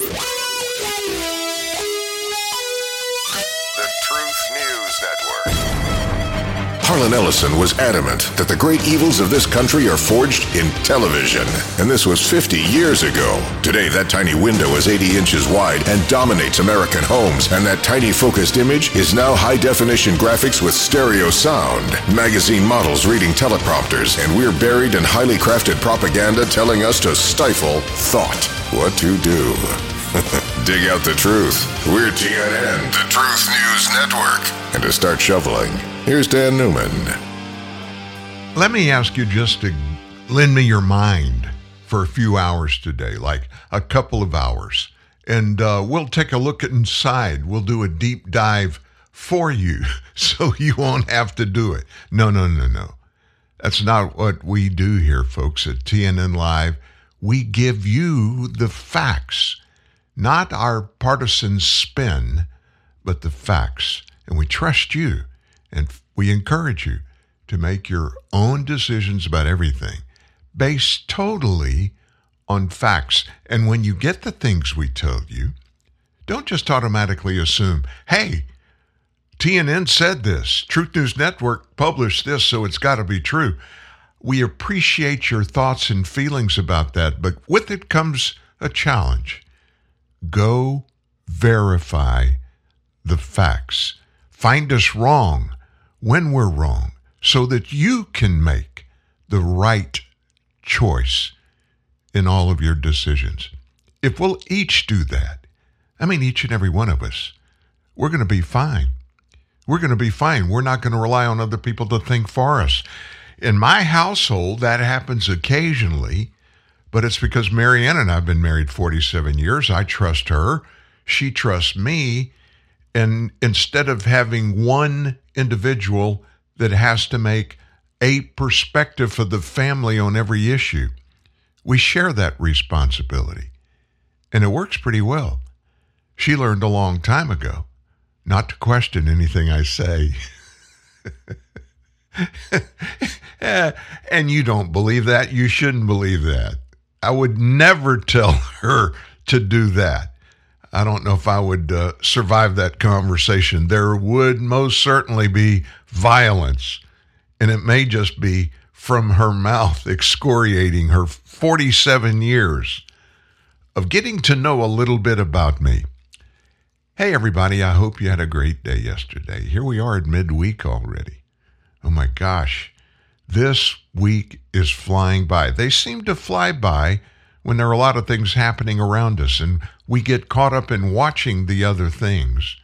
The Truth News Network. Harlan Ellison was adamant that the great evils of this country are forged in television. And this was 50 years ago. Today, that tiny window is 80 inches wide and dominates American homes. And that tiny focused image is now high definition graphics with stereo sound. Magazine models reading teleprompters, and we're buried in highly crafted propaganda telling us to stifle thought. What to do? Dig out the truth. We're TNN, the Truth News Network. And to start shoveling, here's Dan Newman. Let me ask you just to lend me your mind for a few hours today, like a couple of hours. And uh, we'll take a look inside. We'll do a deep dive for you so you won't have to do it. No, no, no, no. That's not what we do here, folks, at TNN Live. We give you the facts not our partisan spin, but the facts. And we trust you and we encourage you to make your own decisions about everything based totally on facts. And when you get the things we told you, don't just automatically assume, hey, TNN said this, Truth News Network published this, so it's got to be true. We appreciate your thoughts and feelings about that, but with it comes a challenge. Go verify the facts. Find us wrong when we're wrong so that you can make the right choice in all of your decisions. If we'll each do that, I mean, each and every one of us, we're going to be fine. We're going to be fine. We're not going to rely on other people to think for us. In my household, that happens occasionally but it's because Marianne and I have been married 47 years. I trust her. She trusts me. And instead of having one individual that has to make a perspective for the family on every issue, we share that responsibility. And it works pretty well. She learned a long time ago not to question anything I say. and you don't believe that. You shouldn't believe that. I would never tell her to do that. I don't know if I would uh, survive that conversation. There would most certainly be violence, and it may just be from her mouth excoriating her 47 years of getting to know a little bit about me. Hey, everybody, I hope you had a great day yesterday. Here we are at midweek already. Oh my gosh, this week is flying by. They seem to fly by when there are a lot of things happening around us and we get caught up in watching the other things.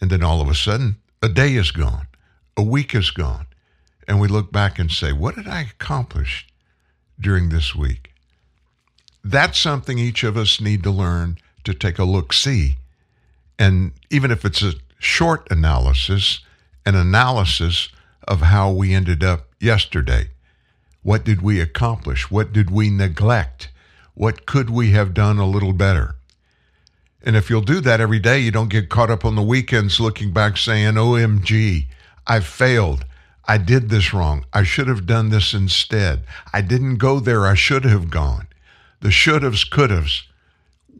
And then all of a sudden, a day is gone, a week is gone. And we look back and say, What did I accomplish during this week? That's something each of us need to learn to take a look see. And even if it's a short analysis, an analysis of how we ended up yesterday. What did we accomplish? What did we neglect? What could we have done a little better? And if you'll do that every day, you don't get caught up on the weekends looking back saying, OMG, I failed. I did this wrong. I should have done this instead. I didn't go there. I should have gone. The should haves, could haves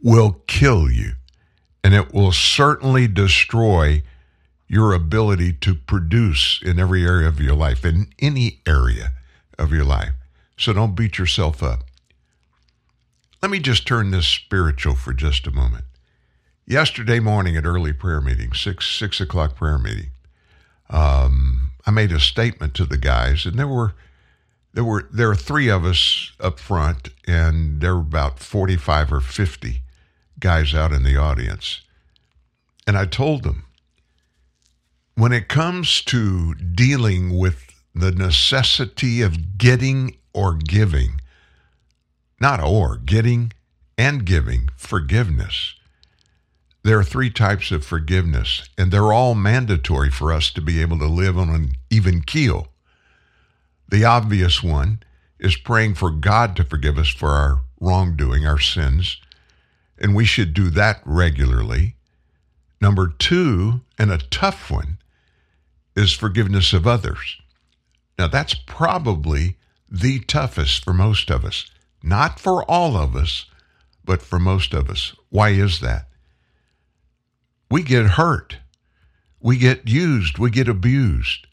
will kill you. And it will certainly destroy your ability to produce in every area of your life, in any area of your life. So don't beat yourself up. Let me just turn this spiritual for just a moment. Yesterday morning at early prayer meeting, six six o'clock prayer meeting, um, I made a statement to the guys, and there were there were there are three of us up front, and there were about forty five or fifty guys out in the audience, and I told them when it comes to dealing with the necessity of getting or giving, not or, getting and giving forgiveness, there are three types of forgiveness, and they're all mandatory for us to be able to live on an even keel. The obvious one is praying for God to forgive us for our wrongdoing, our sins, and we should do that regularly. Number two, and a tough one, is forgiveness of others. Now, that's probably the toughest for most of us. Not for all of us, but for most of us. Why is that? We get hurt. We get used. We get abused.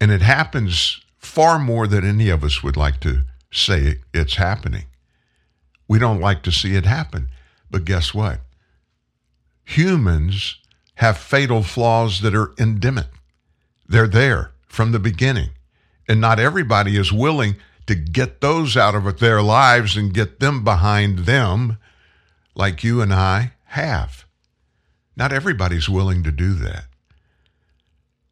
And it happens far more than any of us would like to say it's happening. We don't like to see it happen. But guess what? Humans have fatal flaws that are endemic. They're there from the beginning. And not everybody is willing to get those out of their lives and get them behind them like you and I have. Not everybody's willing to do that.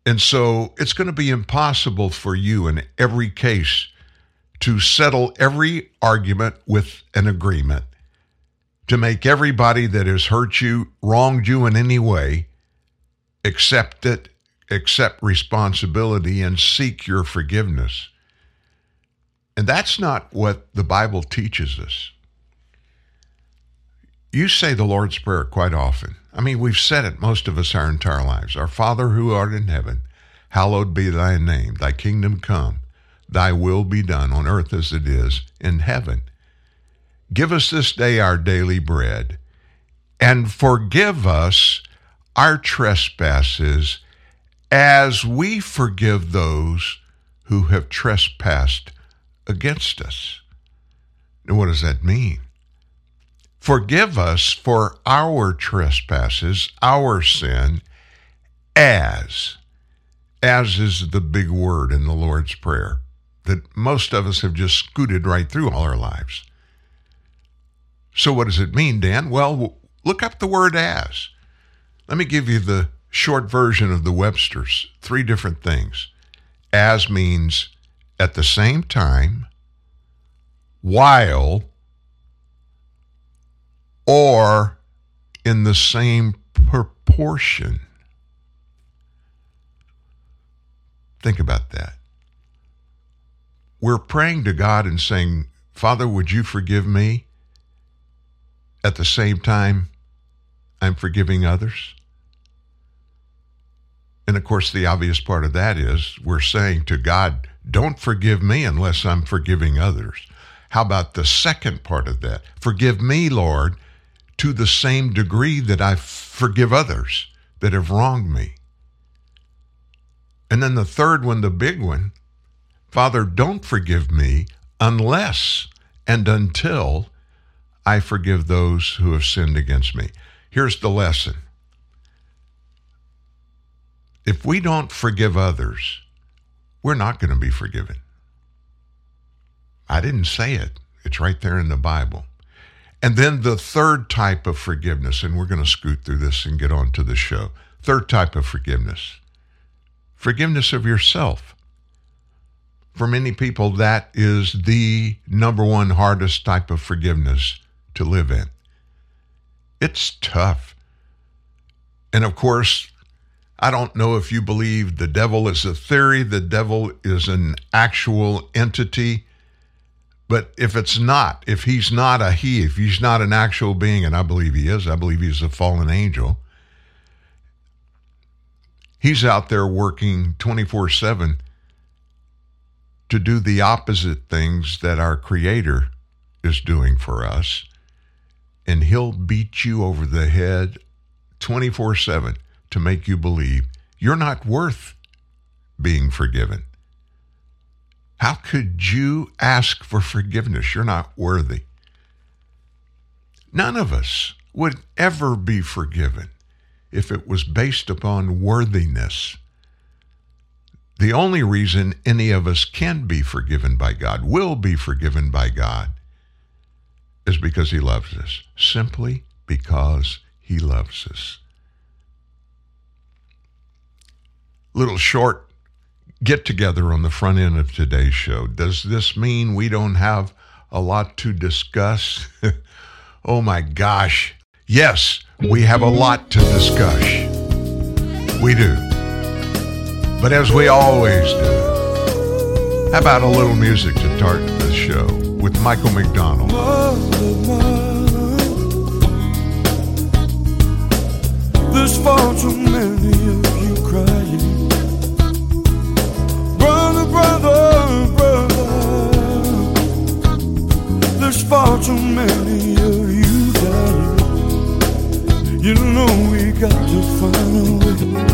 And so it's going to be impossible for you in every case to settle every argument with an agreement, to make everybody that has hurt you, wronged you in any way, accept it, accept responsibility, and seek your forgiveness. And that's not what the Bible teaches us. You say the Lord's Prayer quite often. I mean, we've said it most of us our entire lives. Our Father who art in heaven, hallowed be thy name. Thy kingdom come. Thy will be done on earth as it is in heaven. Give us this day our daily bread, and forgive us our trespasses as we forgive those who have trespassed against us. And what does that mean? Forgive us for our trespasses, our sin, as. As is the big word in the Lord's Prayer that most of us have just scooted right through all our lives. So, what does it mean, Dan? Well, look up the word as. Let me give you the short version of the Webster's three different things. As means at the same time, while, or in the same proportion. Think about that. We're praying to God and saying, Father, would you forgive me? At the same time, I'm forgiving others. And of course, the obvious part of that is we're saying to God, don't forgive me unless I'm forgiving others. How about the second part of that? Forgive me, Lord, to the same degree that I forgive others that have wronged me. And then the third one, the big one, Father, don't forgive me unless and until I forgive those who have sinned against me. Here's the lesson. If we don't forgive others, we're not going to be forgiven. I didn't say it. It's right there in the Bible. And then the third type of forgiveness, and we're going to scoot through this and get on to the show. Third type of forgiveness forgiveness of yourself. For many people, that is the number one hardest type of forgiveness to live in. It's tough. And of course, I don't know if you believe the devil is a theory, the devil is an actual entity. But if it's not, if he's not a he, if he's not an actual being, and I believe he is, I believe he's a fallen angel, he's out there working 24 7 to do the opposite things that our Creator is doing for us. And he'll beat you over the head 24 7 to make you believe you're not worth being forgiven. How could you ask for forgiveness? You're not worthy. None of us would ever be forgiven if it was based upon worthiness. The only reason any of us can be forgiven by God, will be forgiven by God, is because He loves us. Simply because He loves us. Little short get together on the front end of today's show. Does this mean we don't have a lot to discuss? oh my gosh. Yes, we have a lot to discuss. We do. But as we always do, how about a little music to start the show with Michael McDonald? There's far too many there's far too many of you, dying. You know we got to find a way.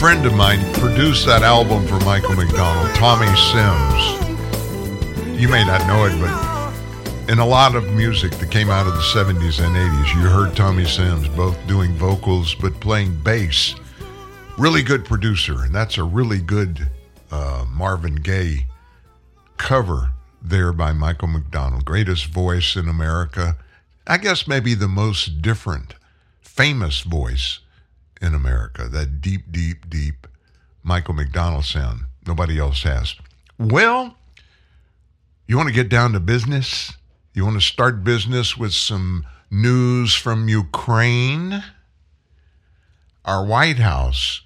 Friend of mine produced that album for Michael McDonald, Tommy Sims. You may not know it, but in a lot of music that came out of the 70s and 80s, you heard Tommy Sims both doing vocals but playing bass. Really good producer, and that's a really good uh, Marvin Gaye cover there by Michael McDonald. Greatest voice in America. I guess maybe the most different, famous voice deep, deep, deep Michael McDonald sound. Nobody else has. Well, you want to get down to business? You want to start business with some news from Ukraine? Our White House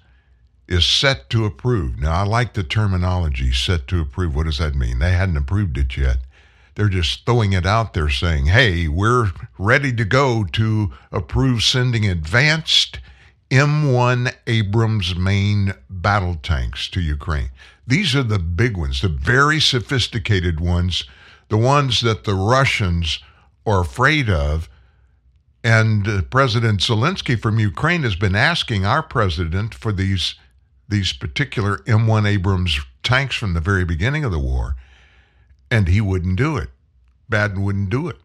is set to approve. Now, I like the terminology set to approve. What does that mean? They hadn't approved it yet. They're just throwing it out there saying, hey, we're ready to go to approve sending advanced M1 Abrams main battle tanks to Ukraine. These are the big ones, the very sophisticated ones, the ones that the Russians are afraid of. And uh, President Zelensky from Ukraine has been asking our president for these these particular M1 Abrams tanks from the very beginning of the war, and he wouldn't do it. Biden wouldn't do it.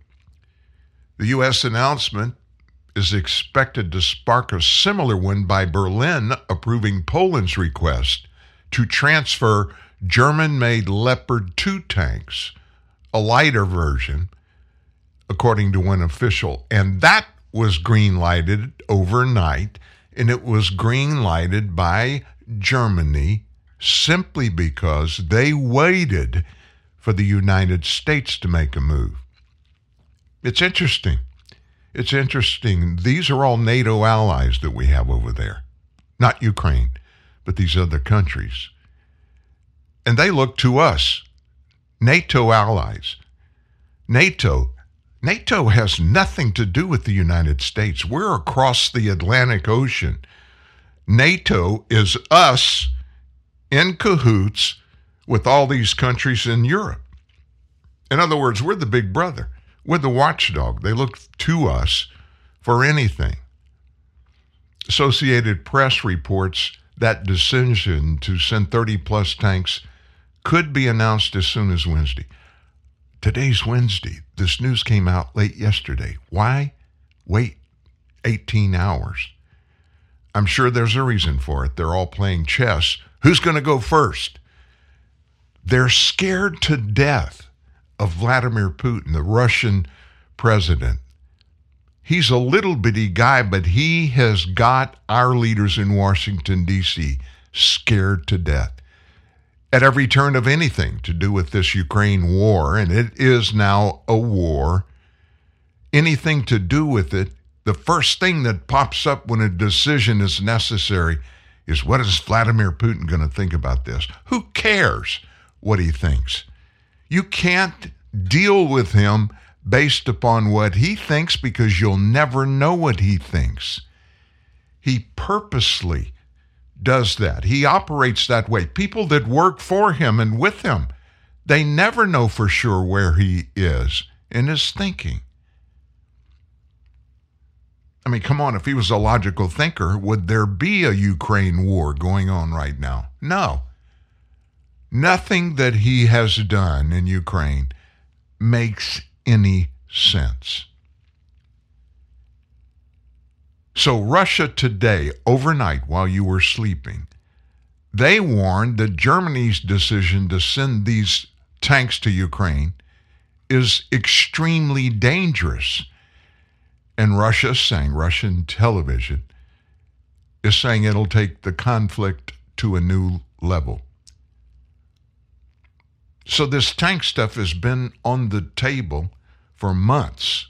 The U.S. announcement is expected to spark a similar one by Berlin approving Poland's request to transfer German made Leopard 2 tanks, a lighter version, according to one official. And that was green lighted overnight, and it was green lighted by Germany simply because they waited for the United States to make a move. It's interesting. It's interesting. These are all NATO allies that we have over there, not Ukraine, but these other countries. And they look to us, NATO allies. NATO, NATO has nothing to do with the United States. We're across the Atlantic Ocean. NATO is us in cahoots with all these countries in Europe. In other words, we're the big brother. We're the watchdog. They look to us for anything. Associated Press reports that decision to send 30 plus tanks could be announced as soon as Wednesday. Today's Wednesday. This news came out late yesterday. Why wait 18 hours? I'm sure there's a reason for it. They're all playing chess. Who's going to go first? They're scared to death of Vladimir Putin, the Russian president. He's a little bitty guy, but he has got our leaders in Washington, D.C. scared to death at every turn of anything to do with this Ukraine war, and it is now a war. Anything to do with it, the first thing that pops up when a decision is necessary is what is Vladimir Putin going to think about this? Who cares what he thinks? You can't deal with him based upon what he thinks because you'll never know what he thinks. He purposely does that. He operates that way. People that work for him and with him, they never know for sure where he is in his thinking. I mean, come on, if he was a logical thinker, would there be a Ukraine war going on right now? No. Nothing that he has done in Ukraine makes any sense. So, Russia today, overnight while you were sleeping, they warned that Germany's decision to send these tanks to Ukraine is extremely dangerous. And Russia saying, Russian television is saying it'll take the conflict to a new level. So this tank stuff has been on the table for months,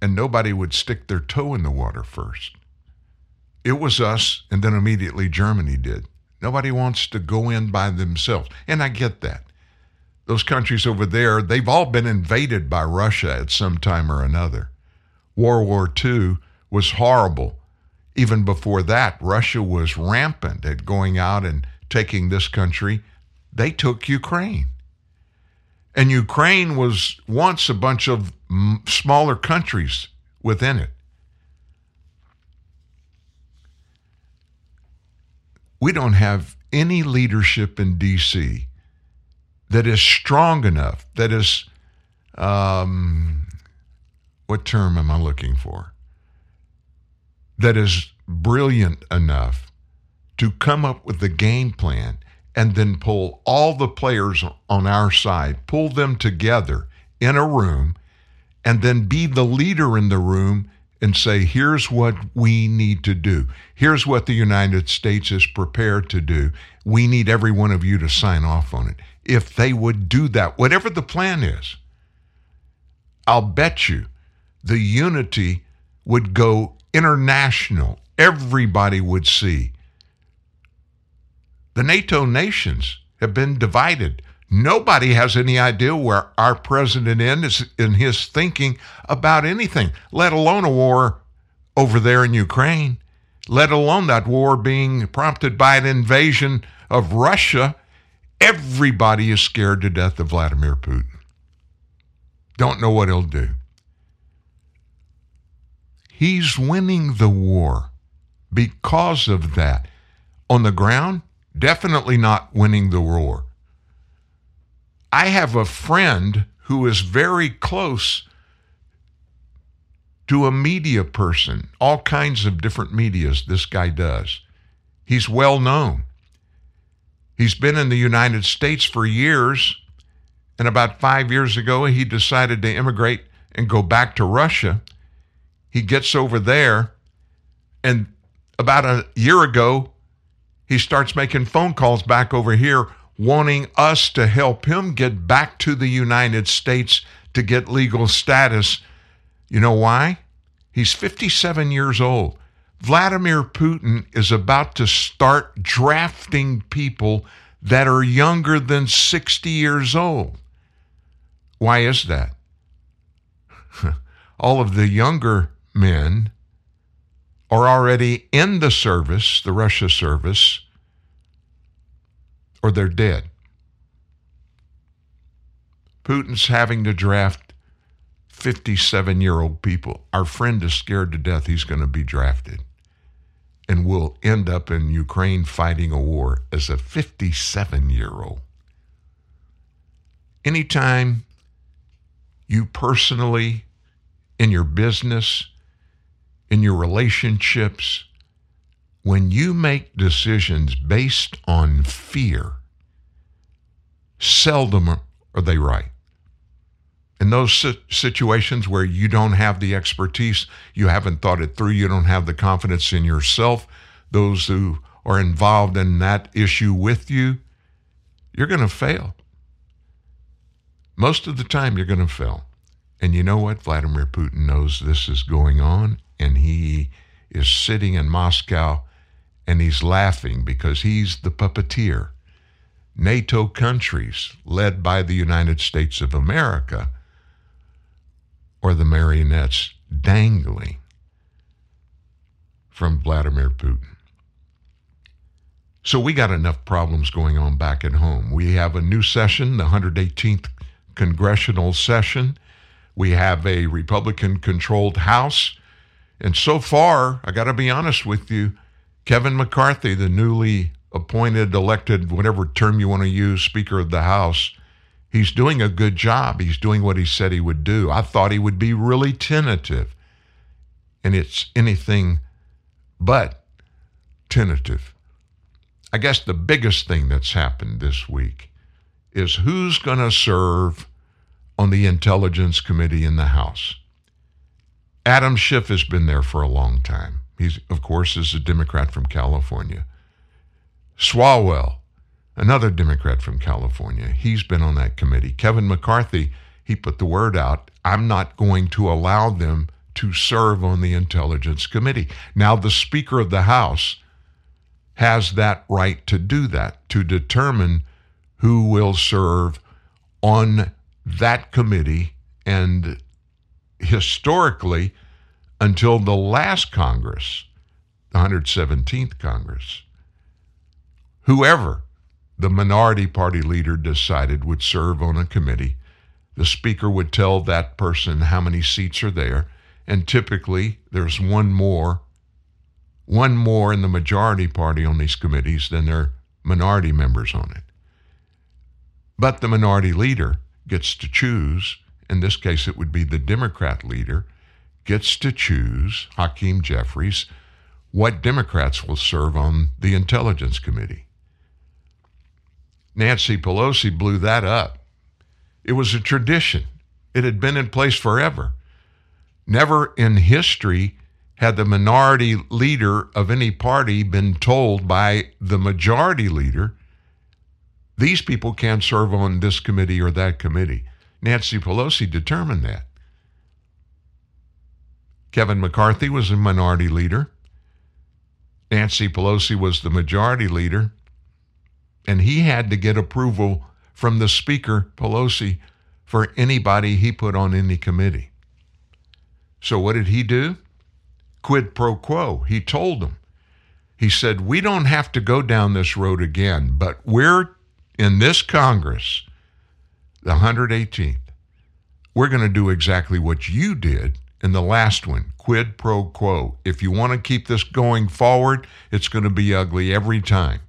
and nobody would stick their toe in the water first. It was us, and then immediately Germany did. Nobody wants to go in by themselves, and I get that. Those countries over there, they've all been invaded by Russia at some time or another. World War II was horrible. Even before that, Russia was rampant at going out and taking this country. They took Ukraine. And Ukraine was once a bunch of smaller countries within it. We don't have any leadership in D.C. that is strong enough, that is, um, what term am I looking for? That is brilliant enough to come up with a game plan and then pull all the players on our side, pull them together in a room, and then be the leader in the room and say, here's what we need to do. Here's what the United States is prepared to do. We need every one of you to sign off on it. If they would do that, whatever the plan is, I'll bet you the unity would go international. Everybody would see the NATO nations have been divided. Nobody has any idea where our president is in his thinking about anything, let alone a war over there in Ukraine, let alone that war being prompted by an invasion of Russia. Everybody is scared to death of Vladimir Putin. Don't know what he'll do. He's winning the war because of that. On the ground, definitely not winning the war. I have a friend who is very close to a media person, all kinds of different medias this guy does. He's well known. He's been in the United States for years, and about five years ago, he decided to immigrate and go back to Russia. He gets over there, and about a year ago, he starts making phone calls back over here wanting us to help him get back to the United States to get legal status You know why? He's 57 years old. Vladimir Putin is about to start drafting people that are younger than 60 years old. Why is that? All of the younger men are already in the service, the Russia service, or they're dead. Putin's having to draft 57 year old people. Our friend is scared to death he's going to be drafted and will end up in Ukraine fighting a war as a 57 year old. Anytime you personally, in your business, in your relationships, when you make decisions based on fear, seldom are they right. In those situations where you don't have the expertise, you haven't thought it through, you don't have the confidence in yourself, those who are involved in that issue with you, you're going to fail. Most of the time, you're going to fail. And you know what? Vladimir Putin knows this is going on, and he is sitting in Moscow and he's laughing because he's the puppeteer. NATO countries, led by the United States of America, or the marionettes dangling from Vladimir Putin. So we got enough problems going on back at home. We have a new session, the 118th congressional session. We have a Republican controlled House. And so far, I got to be honest with you, Kevin McCarthy, the newly appointed, elected, whatever term you want to use, Speaker of the House, he's doing a good job. He's doing what he said he would do. I thought he would be really tentative. And it's anything but tentative. I guess the biggest thing that's happened this week is who's going to serve on the Intelligence Committee in the House. Adam Schiff has been there for a long time. He's, of course, is a Democrat from California. Swalwell, another Democrat from California, he's been on that committee. Kevin McCarthy, he put the word out I'm not going to allow them to serve on the Intelligence Committee. Now, the Speaker of the House has that right to do that, to determine who will serve on that committee. And historically, until the last Congress, the 117th Congress, whoever the minority party leader decided would serve on a committee, the speaker would tell that person how many seats are there, and typically there's one more one more in the majority party on these committees than there are minority members on it. But the minority leader gets to choose, in this case it would be the Democrat leader, gets to choose, Hakeem Jeffries, what Democrats will serve on the Intelligence Committee. Nancy Pelosi blew that up. It was a tradition. It had been in place forever. Never in history had the minority leader of any party been told by the majority leader, these people can't serve on this committee or that committee. Nancy Pelosi determined that. Kevin McCarthy was a minority leader. Nancy Pelosi was the majority leader. And he had to get approval from the Speaker, Pelosi, for anybody he put on any committee. So what did he do? Quid pro quo. He told them. He said, We don't have to go down this road again, but we're in this Congress, the 118th, we're going to do exactly what you did in the last one quid pro quo. If you want to keep this going forward, it's going to be ugly every time.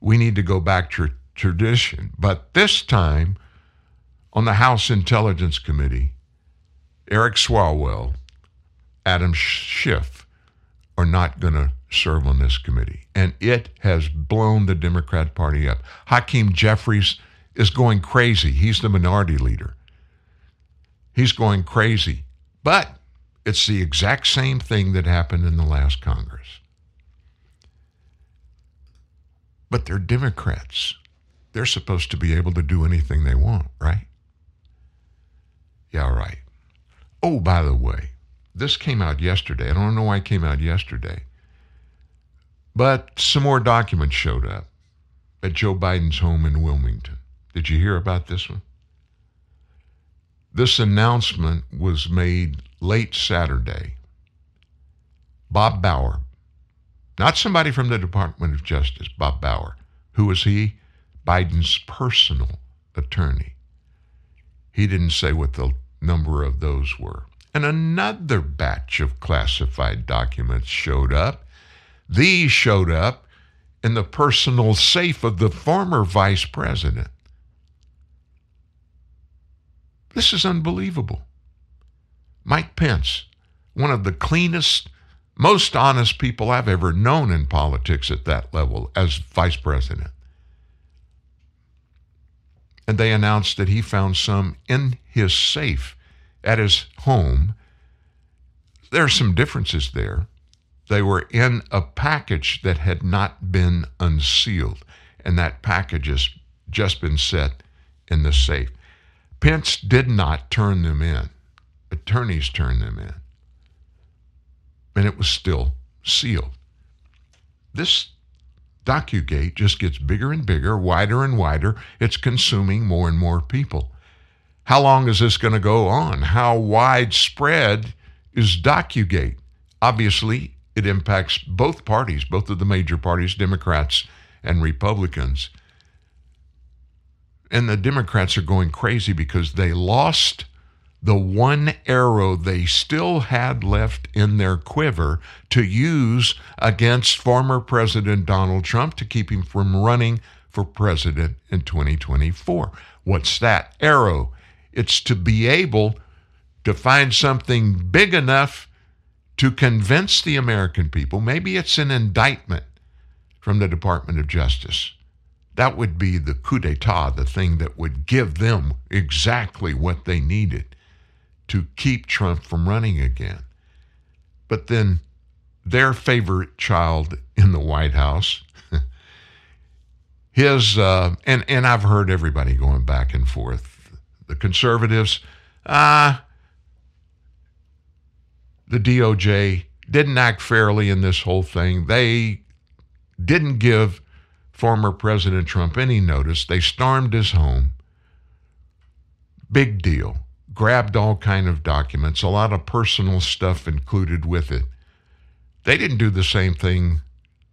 We need to go back to tradition. But this time, on the House Intelligence Committee, Eric Swalwell, Adam Schiff are not going to serve on this committee. And it has blown the Democrat Party up. Hakeem Jeffries is going crazy. He's the minority leader. He's going crazy. But it's the exact same thing that happened in the last Congress. But they're Democrats. They're supposed to be able to do anything they want, right? Yeah, right. Oh, by the way, this came out yesterday. I don't know why it came out yesterday. But some more documents showed up at Joe Biden's home in Wilmington. Did you hear about this one? This announcement was made late Saturday. Bob Bauer, not somebody from the Department of Justice, Bob Bauer. Who was he? Biden's personal attorney. He didn't say what the number of those were. And another batch of classified documents showed up. These showed up in the personal safe of the former vice president. This is unbelievable. Mike Pence, one of the cleanest, most honest people I've ever known in politics at that level as vice president. And they announced that he found some in his safe at his home. There are some differences there. They were in a package that had not been unsealed, and that package has just been set in the safe. Pence did not turn them in. Attorneys turned them in. And it was still sealed. This DocuGate just gets bigger and bigger, wider and wider. It's consuming more and more people. How long is this going to go on? How widespread is DocuGate? Obviously, it impacts both parties, both of the major parties, Democrats and Republicans. And the Democrats are going crazy because they lost the one arrow they still had left in their quiver to use against former President Donald Trump to keep him from running for president in 2024. What's that arrow? It's to be able to find something big enough to convince the American people. Maybe it's an indictment from the Department of Justice. That would be the coup d'etat, the thing that would give them exactly what they needed to keep Trump from running again. But then their favorite child in the White House, his, uh, and, and I've heard everybody going back and forth. The conservatives, ah, uh, the DOJ didn't act fairly in this whole thing. They didn't give former President Trump any notice. They stormed his home. Big deal. Grabbed all kind of documents, a lot of personal stuff included with it. They didn't do the same thing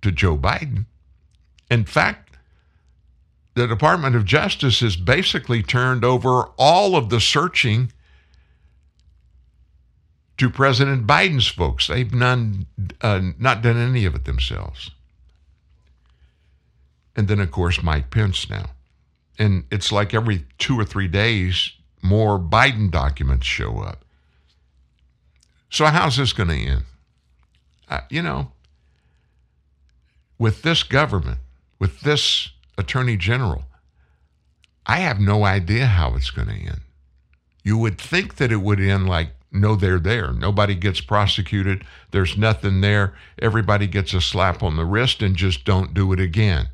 to Joe Biden. In fact, the Department of Justice has basically turned over all of the searching to President Biden's folks. They've none, uh, not done any of it themselves. And then, of course, Mike Pence now. And it's like every two or three days, more Biden documents show up. So, how's this going to end? Uh, you know, with this government, with this attorney general, I have no idea how it's going to end. You would think that it would end like no, they're there. Nobody gets prosecuted. There's nothing there. Everybody gets a slap on the wrist and just don't do it again.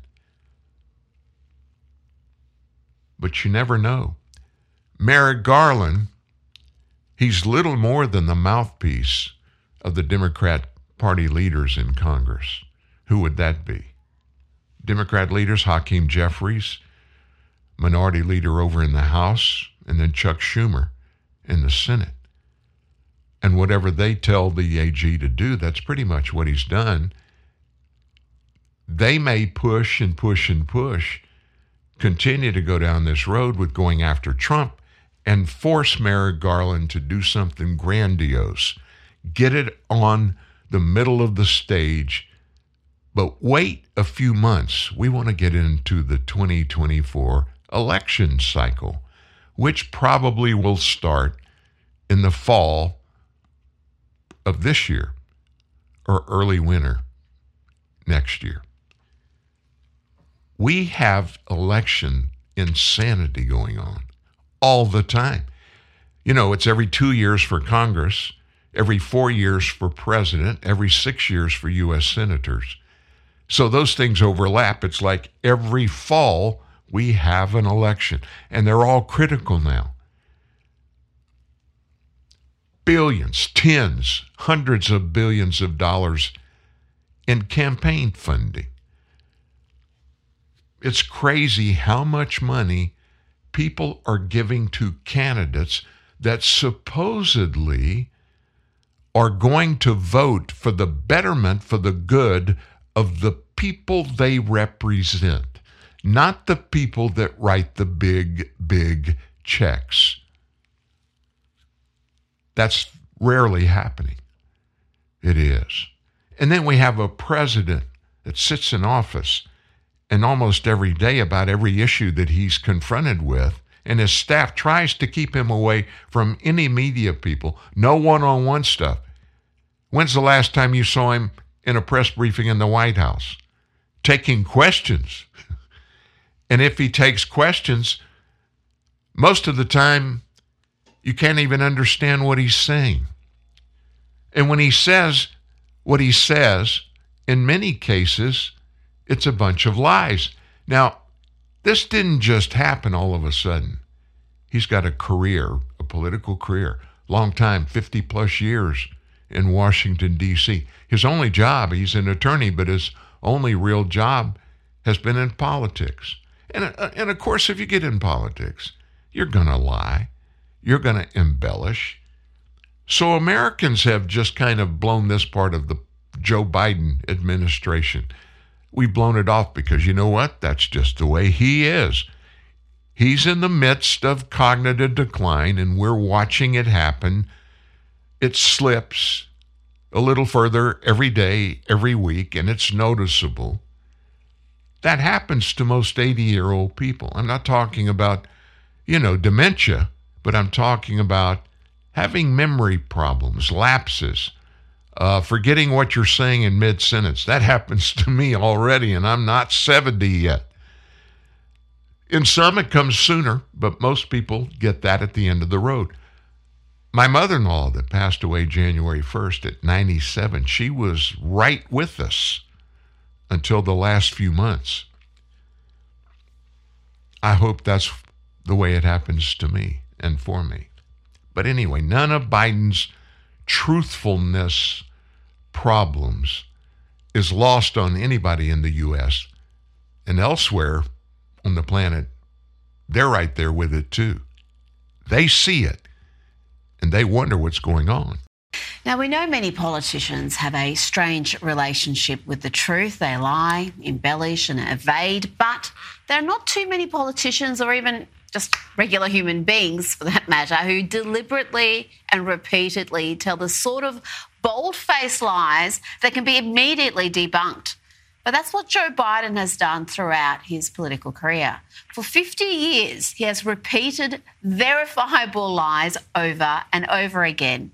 But you never know. Merrick Garland, he's little more than the mouthpiece of the Democrat Party leaders in Congress. Who would that be? Democrat leaders, Hakeem Jeffries, minority leader over in the House, and then Chuck Schumer in the Senate. And whatever they tell the AG to do, that's pretty much what he's done. They may push and push and push, continue to go down this road with going after Trump and force Merrick Garland to do something grandiose. Get it on the middle of the stage, but wait a few months. We want to get into the 2024 election cycle, which probably will start in the fall of this year or early winter next year. We have election insanity going on all the time. You know, it's every two years for Congress, every four years for president, every six years for U.S. senators. So those things overlap. It's like every fall we have an election, and they're all critical now. billions, tens, hundreds of billions of dollars in campaign funding. It's crazy how much money people are giving to candidates that supposedly are going to vote for the betterment, for the good of the people they represent, not the people that write the big, big checks. That's rarely happening. It is. And then we have a president that sits in office and almost every day about every issue that he's confronted with, and his staff tries to keep him away from any media people, no one on one stuff. When's the last time you saw him in a press briefing in the White House? Taking questions. and if he takes questions, most of the time you can't even understand what he's saying. And when he says what he says, in many cases, it's a bunch of lies. Now, this didn't just happen all of a sudden. He's got a career, a political career, long time, 50 plus years in Washington, D.C. His only job, he's an attorney, but his only real job has been in politics. And, uh, and of course, if you get in politics, you're going to lie, you're going to embellish. So Americans have just kind of blown this part of the Joe Biden administration we've blown it off because you know what? That's just the way he is. He's in the midst of cognitive decline, and we're watching it happen. It slips a little further every day, every week, and it's noticeable. That happens to most 80 year old people. I'm not talking about, you know, dementia, but I'm talking about having memory problems, lapses, uh, forgetting what you're saying in mid sentence. That happens to me already, and I'm not 70 yet. In some, it comes sooner, but most people get that at the end of the road. My mother in law, that passed away January 1st at 97, she was right with us until the last few months. I hope that's the way it happens to me and for me. But anyway, none of Biden's truthfulness problems is lost on anybody in the U.S. and elsewhere on the planet. They're right there with it too. They see it and they wonder what's going on. Now, we know many politicians have a strange relationship with the truth. They lie, embellish, and evade, but there are not too many politicians or even just regular human beings, for that matter, who deliberately and repeatedly tell the sort of bold faced lies that can be immediately debunked. But that's what Joe Biden has done throughout his political career. For 50 years, he has repeated verifiable lies over and over again.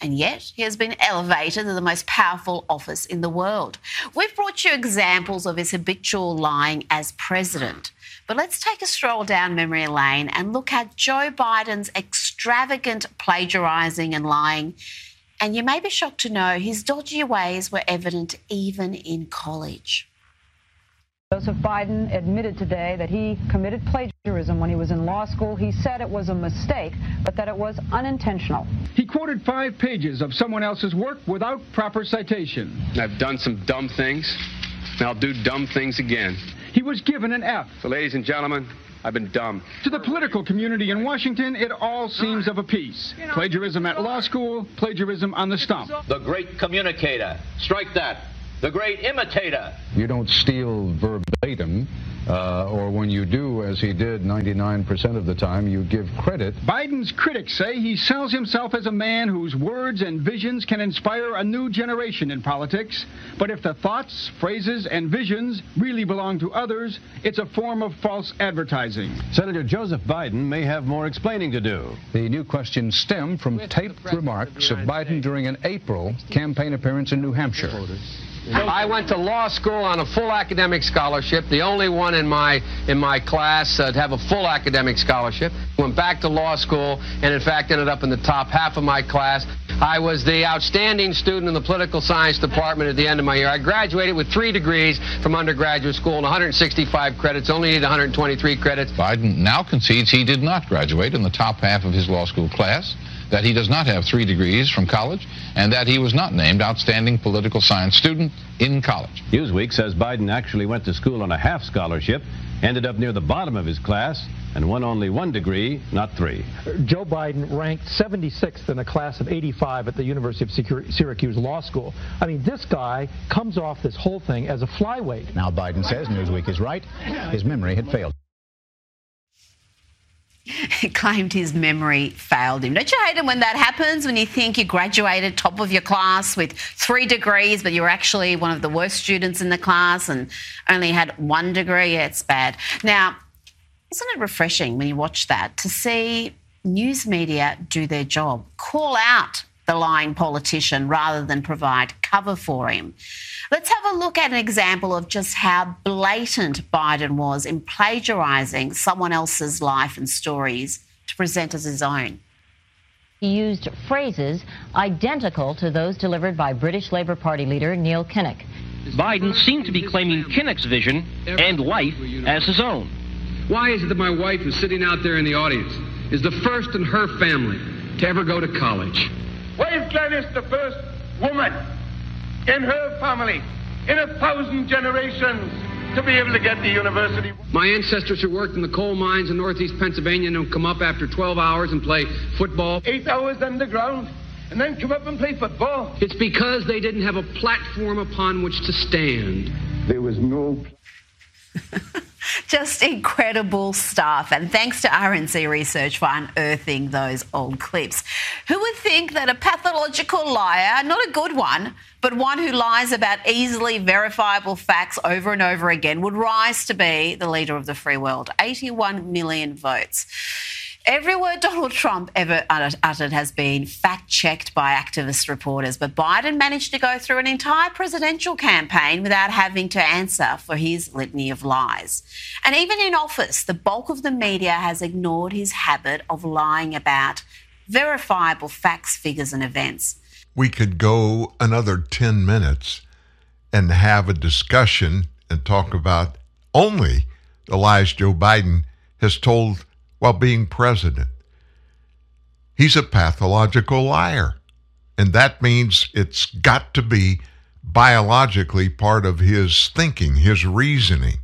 And yet, he has been elevated to the most powerful office in the world. We've brought you examples of his habitual lying as president. But let's take a stroll down memory lane and look at Joe Biden's extravagant plagiarizing and lying. And you may be shocked to know his dodgy ways were evident even in college. Joseph Biden admitted today that he committed plagiarism when he was in law school. He said it was a mistake, but that it was unintentional. He quoted five pages of someone else's work without proper citation. I've done some dumb things, and I'll do dumb things again. He was given an F. So, ladies and gentlemen, I've been dumb. To the political community in Washington, it all seems of a piece. Plagiarism at law school, plagiarism on the stump. The great communicator. Strike that. The great imitator. You don't steal verbatim, uh, or when you do, as he did 99% of the time, you give credit. Biden's critics say he sells himself as a man whose words and visions can inspire a new generation in politics. But if the thoughts, phrases, and visions really belong to others, it's a form of false advertising. Senator Joseph Biden may have more explaining to do. The new questions stem from taped remarks of Biden during an April campaign appearance in New Hampshire. I went to law school on a full academic scholarship, the only one in my in my class uh, to have a full academic scholarship. Went back to law school and in fact ended up in the top half of my class. I was the outstanding student in the political science department at the end of my year. I graduated with three degrees from undergraduate school and 165 credits, only needed 123 credits. Biden now concedes he did not graduate in the top half of his law school class. That he does not have three degrees from college, and that he was not named Outstanding Political Science Student in college. Newsweek says Biden actually went to school on a half scholarship, ended up near the bottom of his class, and won only one degree, not three. Joe Biden ranked 76th in a class of 85 at the University of Syracuse Law School. I mean, this guy comes off this whole thing as a flyweight. Now Biden says Newsweek is right. His memory had failed. Claimed his memory failed him. Don't you hate it when that happens? When you think you graduated top of your class with three degrees, but you're actually one of the worst students in the class and only had one degree? Yeah, it's bad. Now, isn't it refreshing when you watch that to see news media do their job, call out the lying politician rather than provide cover for him? Let's have a look at an example of just how blatant Biden was in plagiarising someone else's life and stories to present as his own. He used phrases identical to those delivered by British Labour Party leader Neil Kinnock. Biden seemed to be claiming Kinnock's vision and life as his own. Why is it that my wife, who's sitting out there in the audience, is the first in her family to ever go to college? Why is Gladys the first woman in her family in a thousand generations to be able to get to university? My ancestors who worked in the coal mines in northeast Pennsylvania and come up after 12 hours and play football. Eight hours underground and then come up and play football. It's because they didn't have a platform upon which to stand. There was no. Just incredible stuff. And thanks to RNC Research for unearthing those old clips. Who would think that a pathological liar, not a good one, but one who lies about easily verifiable facts over and over again, would rise to be the leader of the free world? 81 million votes. Every word Donald Trump ever uttered has been fact checked by activist reporters, but Biden managed to go through an entire presidential campaign without having to answer for his litany of lies. And even in office, the bulk of the media has ignored his habit of lying about verifiable facts, figures, and events. We could go another 10 minutes and have a discussion and talk about only the lies Joe Biden has told while being president. He's a pathological liar. And that means it's got to be biologically part of his thinking, his reasoning.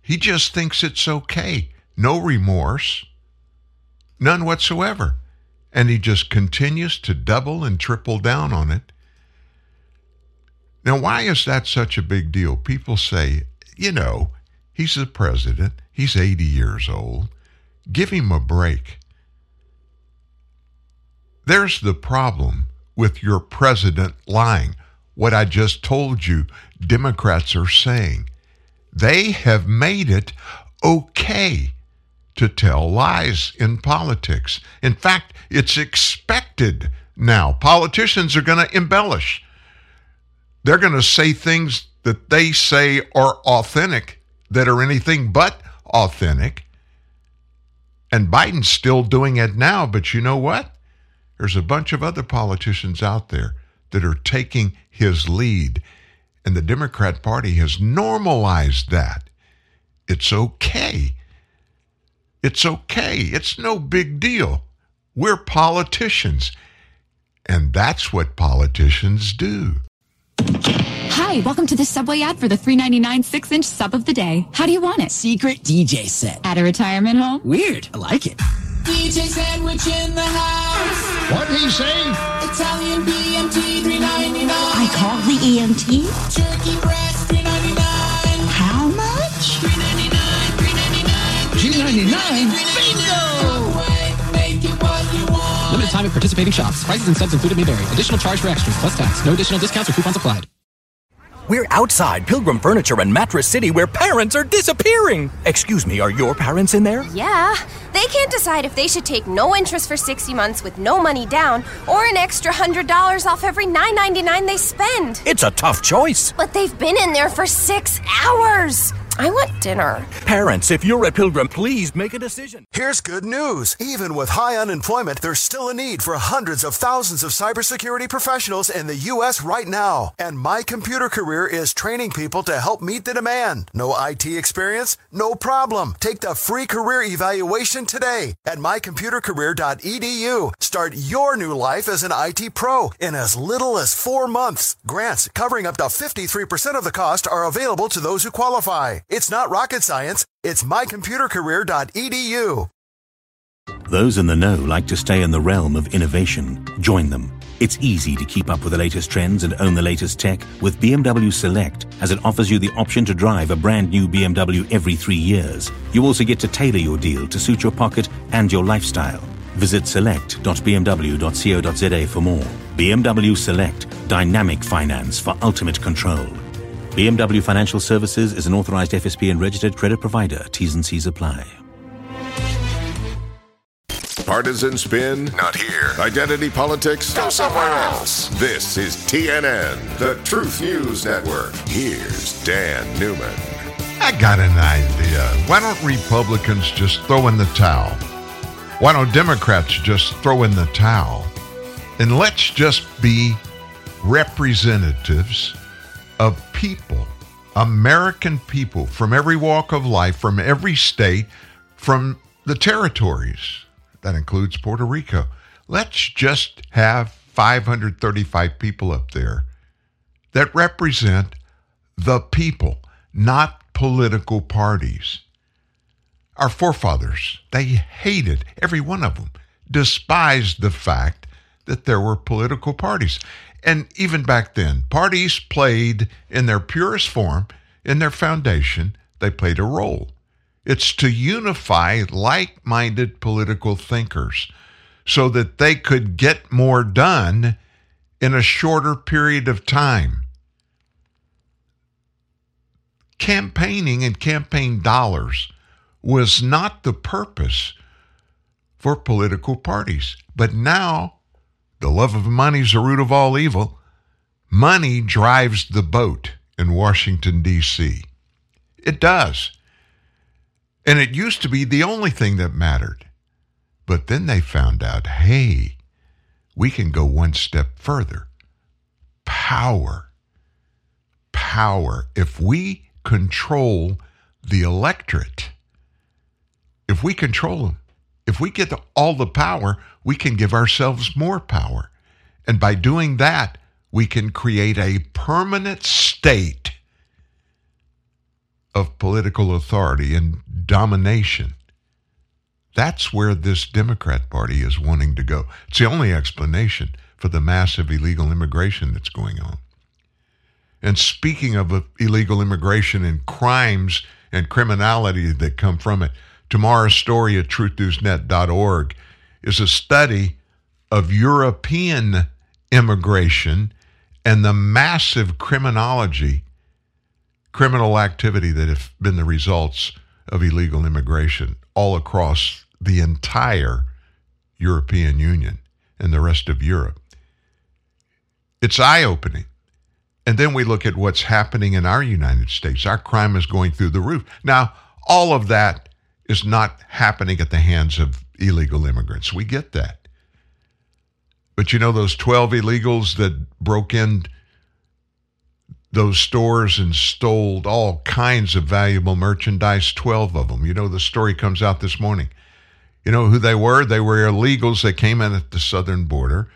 He just thinks it's okay. No remorse, none whatsoever. And he just continues to double and triple down on it. Now, why is that such a big deal? People say, you know, he's the president, he's 80 years old. Give him a break. There's the problem with your president lying. What I just told you, Democrats are saying. They have made it okay to tell lies in politics. In fact, it's expected now. Politicians are going to embellish. They're going to say things that they say are authentic that are anything but authentic. And Biden's still doing it now, but you know what? There's a bunch of other politicians out there that are taking his lead. And the Democrat Party has normalized that. It's okay. It's okay. It's no big deal. We're politicians. And that's what politicians do. Hi, welcome to the Subway ad for the 3.99 6-inch sub of the day. How do you want it? Secret DJ set. At a retirement home? Weird. I like it. DJ sandwich in the house. What did he say? Italian BMT 3.99. I call the EMT. Turkey breast 3.99. How much? 3.99. 3.99. 3.99. time at participating shops. Prices and subs included may vary. Additional charge for extras plus tax. No additional discounts or coupons applied. We're outside Pilgrim Furniture and Mattress City where parents are disappearing. Excuse me, are your parents in there? Yeah. They can't decide if they should take no interest for 60 months with no money down or an extra $100 off every $9.99 they spend. It's a tough choice. But they've been in there for six hours. I want dinner. Parents, if you're at Pilgrim, please make a decision. Here's good news. Even with high unemployment, there's still a need for hundreds of thousands of cybersecurity professionals in the U.S. right now. And My Computer Career is training people to help meet the demand. No IT experience? No problem. Take the free career evaluation today at mycomputercareer.edu. Start your new life as an IT pro in as little as four months. Grants covering up to 53% of the cost are available to those who qualify. It's not rocket science. It's mycomputercareer.edu. Those in the know like to stay in the realm of innovation. Join them. It's easy to keep up with the latest trends and own the latest tech with BMW Select, as it offers you the option to drive a brand new BMW every three years. You also get to tailor your deal to suit your pocket and your lifestyle. Visit select.bmw.co.za for more. BMW Select, dynamic finance for ultimate control. BMW Financial Services is an authorized FSP and registered credit provider. T's and C's apply. Partisan spin? Not here. Identity politics? Go somewhere else. This is TNN, the Truth News Network. Here's Dan Newman. I got an idea. Why don't Republicans just throw in the towel? Why don't Democrats just throw in the towel? And let's just be representatives of people, American people from every walk of life, from every state, from the territories. That includes Puerto Rico. Let's just have 535 people up there that represent the people, not political parties. Our forefathers, they hated, every one of them, despised the fact that there were political parties. And even back then, parties played in their purest form, in their foundation, they played a role. It's to unify like minded political thinkers so that they could get more done in a shorter period of time. Campaigning and campaign dollars was not the purpose for political parties. But now, the love of money is the root of all evil. Money drives the boat in Washington, D.C. It does. And it used to be the only thing that mattered. But then they found out hey, we can go one step further. Power. Power. If we control the electorate, if we control them, if we get all the power, we can give ourselves more power. And by doing that, we can create a permanent state of political authority and domination. That's where this Democrat Party is wanting to go. It's the only explanation for the massive illegal immigration that's going on. And speaking of illegal immigration and crimes and criminality that come from it, tomorrow's story at truthnewsnet.org is a study of European immigration and the massive criminology, criminal activity that have been the results of illegal immigration all across the entire European Union and the rest of Europe. It's eye opening. And then we look at what's happening in our United States. Our crime is going through the roof. Now, all of that is not happening at the hands of illegal immigrants. We get that. But you know, those 12 illegals that broke in those stores and stole all kinds of valuable merchandise, 12 of them. You know, the story comes out this morning. You know who they were? They were illegals that came in at the southern border.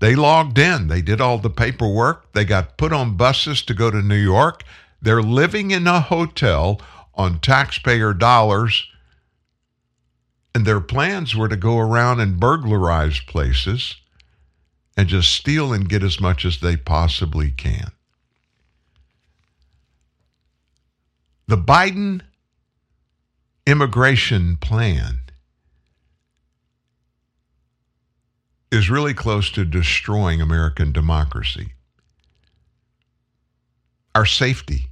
They logged in, they did all the paperwork, they got put on buses to go to New York. They're living in a hotel on taxpayer dollars. And their plans were to go around and burglarize places and just steal and get as much as they possibly can. The Biden immigration plan is really close to destroying American democracy. Our safety,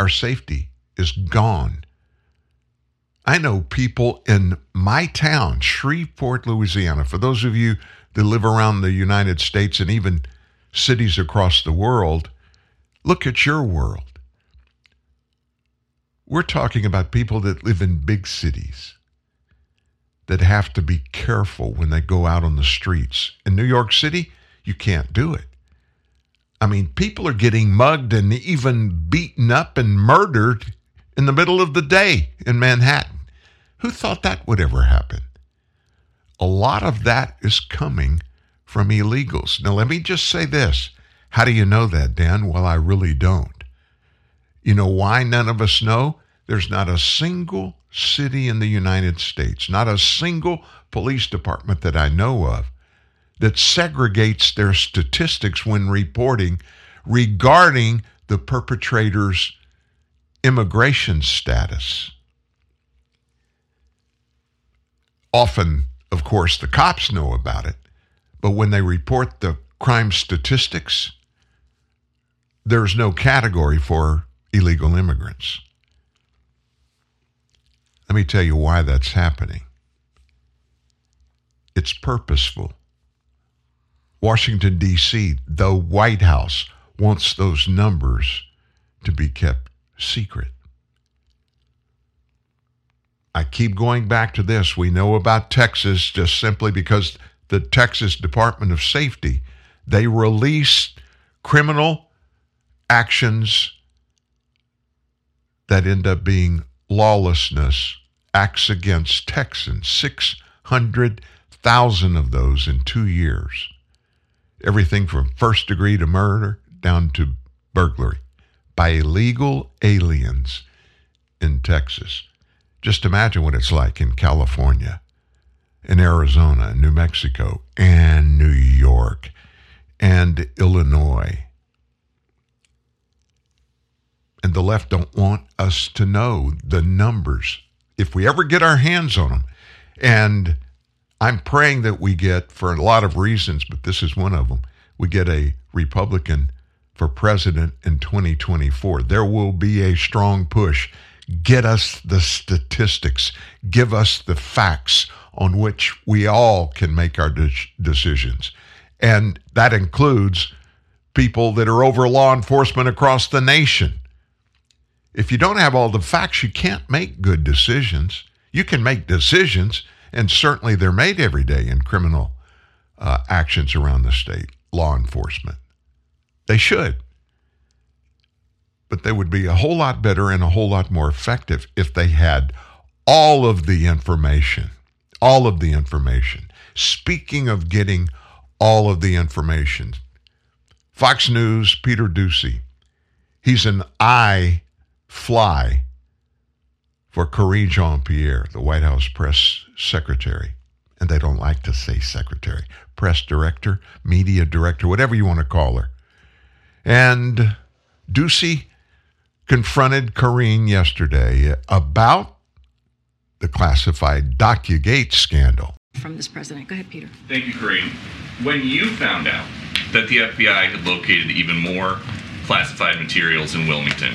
our safety is gone. I know people in my town, Shreveport, Louisiana, for those of you that live around the United States and even cities across the world, look at your world. We're talking about people that live in big cities that have to be careful when they go out on the streets. In New York City, you can't do it. I mean, people are getting mugged and even beaten up and murdered in the middle of the day in Manhattan. Who thought that would ever happen? A lot of that is coming from illegals. Now, let me just say this. How do you know that, Dan? Well, I really don't. You know why none of us know? There's not a single city in the United States, not a single police department that I know of that segregates their statistics when reporting regarding the perpetrator's immigration status. Often, of course, the cops know about it, but when they report the crime statistics, there's no category for illegal immigrants. Let me tell you why that's happening. It's purposeful. Washington, D.C., the White House wants those numbers to be kept secret. I keep going back to this. We know about Texas just simply because the Texas Department of Safety, they released criminal actions that end up being lawlessness, acts against Texans, 600,000 of those in two years. Everything from first degree to murder down to burglary by illegal aliens in Texas. Just imagine what it's like in California, in Arizona, New Mexico, and New York, and Illinois. And the left don't want us to know the numbers if we ever get our hands on them. And I'm praying that we get, for a lot of reasons, but this is one of them, we get a Republican for president in 2024. There will be a strong push. Get us the statistics, give us the facts on which we all can make our de- decisions. And that includes people that are over law enforcement across the nation. If you don't have all the facts, you can't make good decisions. You can make decisions, and certainly they're made every day in criminal uh, actions around the state, law enforcement. They should. But they would be a whole lot better and a whole lot more effective if they had all of the information. All of the information. Speaking of getting all of the information, Fox News, Peter Doocy, he's an I fly for Karine Jean Pierre, the White House press secretary. And they don't like to say secretary, press director, media director, whatever you want to call her. And Doocy confronted Karine yesterday about the classified DocuGate scandal. From this president. Go ahead, Peter. Thank you, Karine. When you found out that the FBI had located even more classified materials in Wilmington,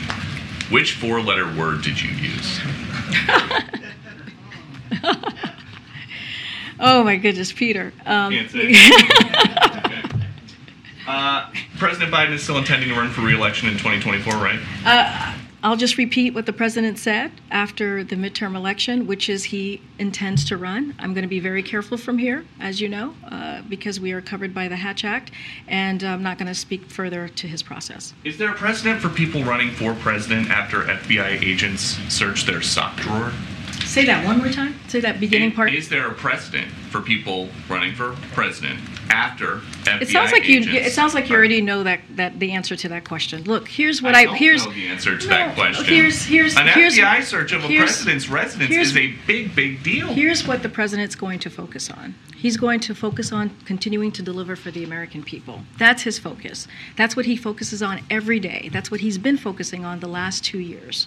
which four letter word did you use? oh my goodness, Peter. Um, Can't say. Uh, President Biden is still intending to run for re-election in 2024, right? uh, I'll just repeat what the president said after the midterm election, which is he intends to run. I'm going to be very careful from here, as you know, uh, because we are covered by the Hatch Act, and I'm not going to speak further to his process. Is there a precedent for people running for president after FBI agents search their sock drawer? Say that one more time. Say that beginning part. Is there a precedent for people running for president after FBI It sounds like you. agents It sounds like you already know that that the answer to that question. Look, here's what I I, don't here's. know the answer to No, that question. Here's here's An here's, FBI search of a here's- president's residence here's- is a big, big deal. Here's what the president's going to focus on. He's going to focus on continuing to deliver for the American people. That's his focus. That's what he focuses on every day. That's what he's been focusing on the last two years.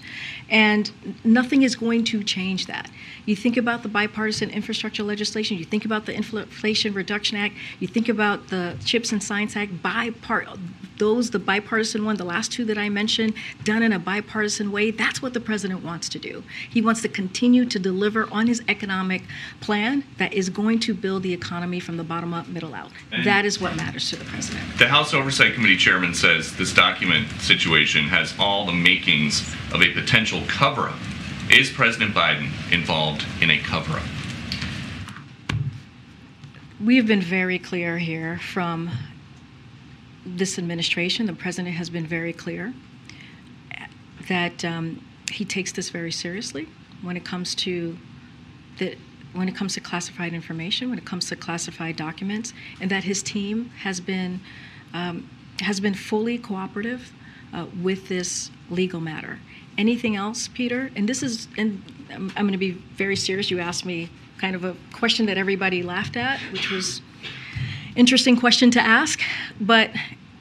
And nothing is going to change that. You think about the bipartisan infrastructure legislation, you think about the Inflation Reduction Act, you think about the Chips and Science Act, bipart- those, the bipartisan one, the last two that I mentioned, done in a bipartisan way, that's what the president wants to do. He wants to continue to deliver on his economic plan that is going to build the economy from the bottom up, middle out. And- That is what matters to the president. The House Oversight Committee chairman says this document situation has all the makings of a potential cover up. Is President Biden involved in a cover up? We have been very clear here from this administration. The president has been very clear that um, he takes this very seriously when it comes to the when it comes to classified information, when it comes to classified documents, and that his team has been um, has been fully cooperative uh, with this legal matter. Anything else, Peter? And this is, and I'm, I'm going to be very serious. You asked me kind of a question that everybody laughed at, which was interesting question to ask. But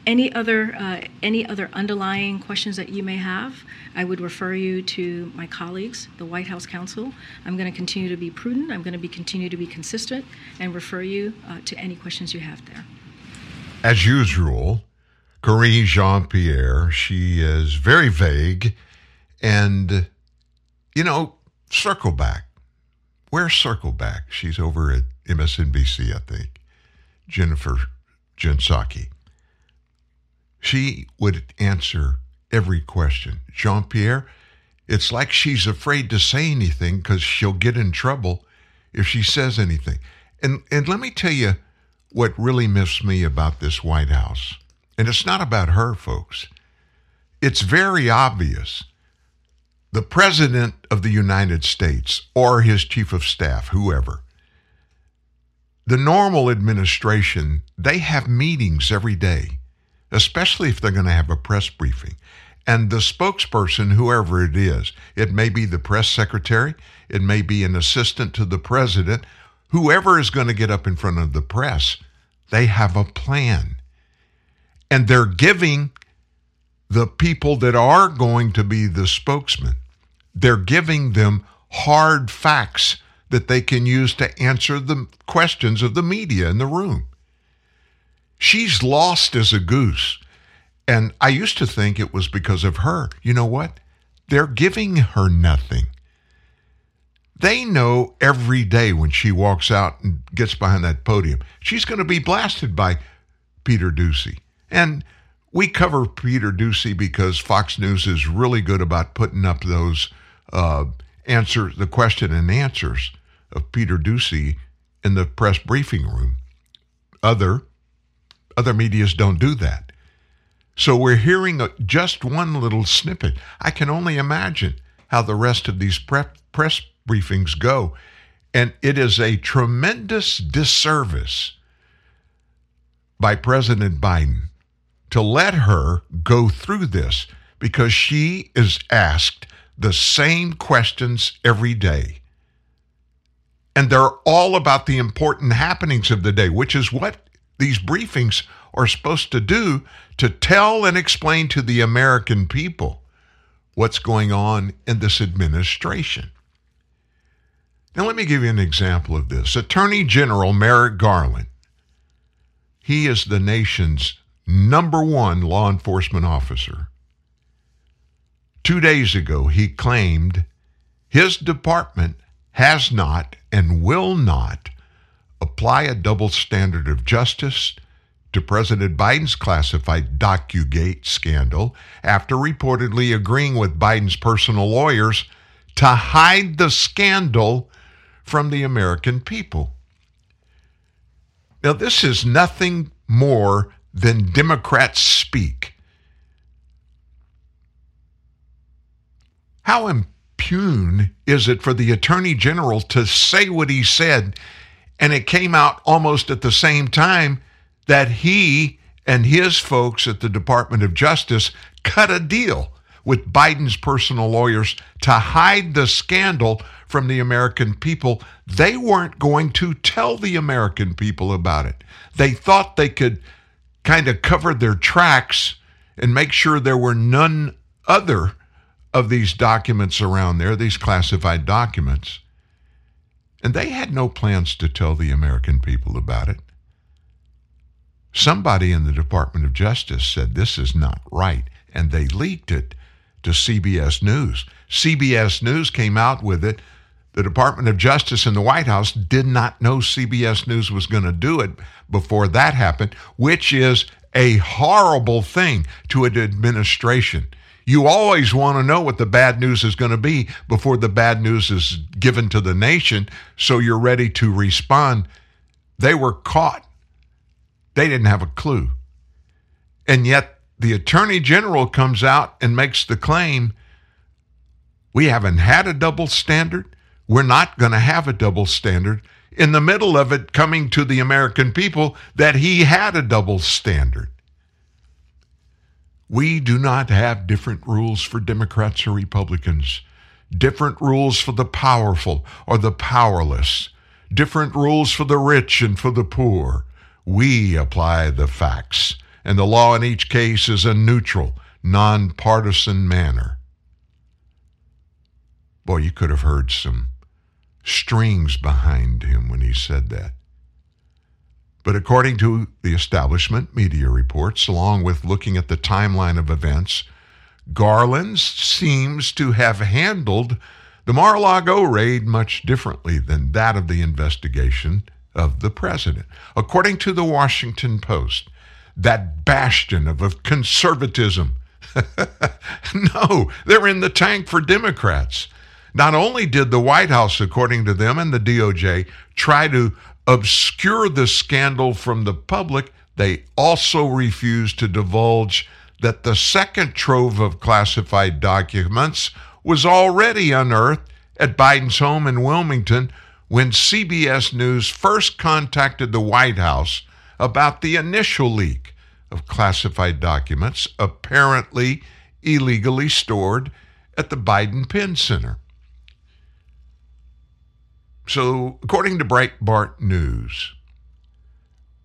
any other uh, any other underlying questions that you may have, I would refer you to my colleagues, the White House counsel. I'm going to continue to be prudent. I'm going to be continue to be consistent and refer you uh, to any questions you have there. As usual, Karine Jean Pierre, she is very vague. And, you know, circle back. Where's circle back? She's over at MSNBC, I think. Jennifer Jen Psaki. She would answer every question. Jean Pierre, it's like she's afraid to say anything because she'll get in trouble if she says anything. And and let me tell you what really miffs me about this White House. And it's not about her, folks. It's very obvious. The President of the United States or his Chief of Staff, whoever, the normal administration, they have meetings every day, especially if they're going to have a press briefing. And the spokesperson, whoever it is, it may be the press secretary, it may be an assistant to the president, whoever is going to get up in front of the press, they have a plan. And they're giving the people that are going to be the spokesman, they're giving them hard facts that they can use to answer the questions of the media in the room. She's lost as a goose. And I used to think it was because of her. You know what? They're giving her nothing. They know every day when she walks out and gets behind that podium, she's going to be blasted by Peter Doocy. And we cover Peter Doocy because Fox News is really good about putting up those uh, answers, the question and answers of Peter Doocy in the press briefing room. Other other medias don't do that. So we're hearing just one little snippet. I can only imagine how the rest of these prep, press briefings go. And it is a tremendous disservice by President Biden to let her go through this because she is asked the same questions every day. And they're all about the important happenings of the day, which is what these briefings are supposed to do to tell and explain to the American people what's going on in this administration. Now, let me give you an example of this. Attorney General Merrick Garland, he is the nation's number one law enforcement officer. Two days ago, he claimed his department has not and will not apply a double standard of justice to President Biden's classified DocuGate scandal after reportedly agreeing with Biden's personal lawyers to hide the scandal from the American people. Now, this is nothing more than Democrats speak. How impugn is it for the Attorney General to say what he said, and it came out almost at the same time that he and his folks at the Department of Justice cut a deal with Biden's personal lawyers to hide the scandal from the American people. They weren't going to tell the American people about it. They thought they could kind of cover their tracks and make sure there were none other of these documents around there, these classified documents. And they had no plans to tell the American people about it. Somebody in the Department of Justice said this is not right, and they leaked it to CBS News. CBS News came out with it. The Department of Justice and the White House did not know CBS News was going to do it before that happened, which is a horrible thing to an administration. You always want to know what the bad news is going to be before the bad news is given to the nation so you're ready to respond. They were caught. They didn't have a clue. And yet the attorney general comes out and makes the claim we haven't had a double standard. We're not going to have a double standard. In the middle of it, coming to the American people that he had a double standard. We do not have different rules for Democrats or Republicans, different rules for the powerful or the powerless, different rules for the rich and for the poor. We apply the facts, and the law in each case is a neutral, nonpartisan manner. Boy, you could have heard some strings behind him when he said that. But according to the establishment media reports, along with looking at the timeline of events, Garland seems to have handled the Mar a Lago raid much differently than that of the investigation of the president. According to the Washington Post, that bastion of, of conservatism. no, they're in the tank for Democrats. Not only did the White House, according to them and the DOJ, try to obscure the scandal from the public, they also refused to divulge that the second trove of classified documents was already unearthed at Biden's home in Wilmington when CBS News first contacted the White House about the initial leak of classified documents apparently illegally stored at the Biden Penn Center. So, according to Breitbart News,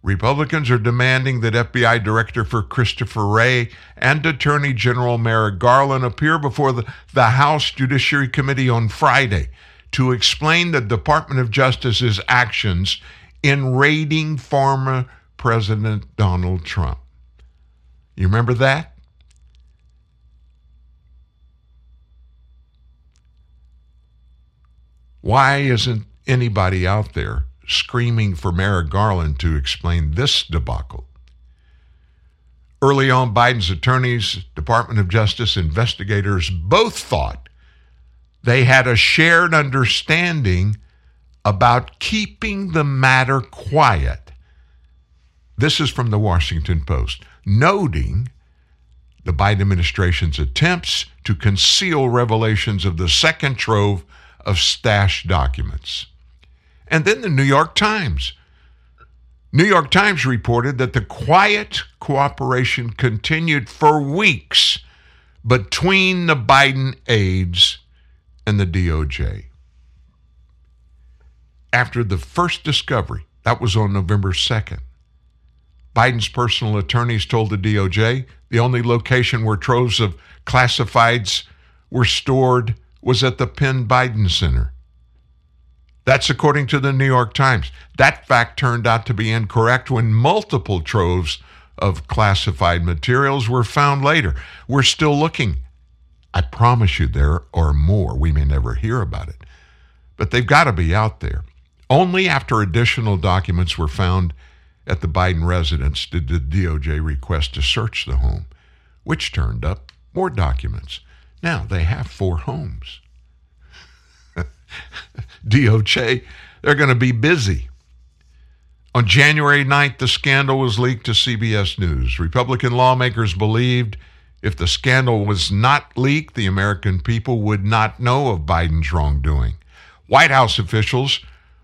Republicans are demanding that FBI Director for Christopher Wray and Attorney General Merrick Garland appear before the, the House Judiciary Committee on Friday to explain the Department of Justice's actions in raiding former President Donald Trump. You remember that? Why isn't anybody out there screaming for Merrick Garland to explain this debacle? Early on, Biden's attorneys, Department of Justice investigators both thought they had a shared understanding about keeping the matter quiet. This is from the Washington Post, noting the Biden administration's attempts to conceal revelations of the second trove of stashed documents. And then the New York Times. New York Times reported that the quiet cooperation continued for weeks between the Biden aides and the DOJ. After the first discovery, that was on November 2nd, Biden's personal attorneys told the DOJ the only location where troves of classifieds were stored was at the Penn Biden Center. That's according to the New York Times. That fact turned out to be incorrect when multiple troves of classified materials were found later. We're still looking. I promise you there are more. We may never hear about it, but they've got to be out there. Only after additional documents were found at the Biden residence did the DOJ request to search the home, which turned up more documents. Now they have four homes. DOJ, they're going to be busy. On January 9th, the scandal was leaked to CBS News. Republican lawmakers believed if the scandal was not leaked, the American people would not know of Biden's wrongdoing. White House officials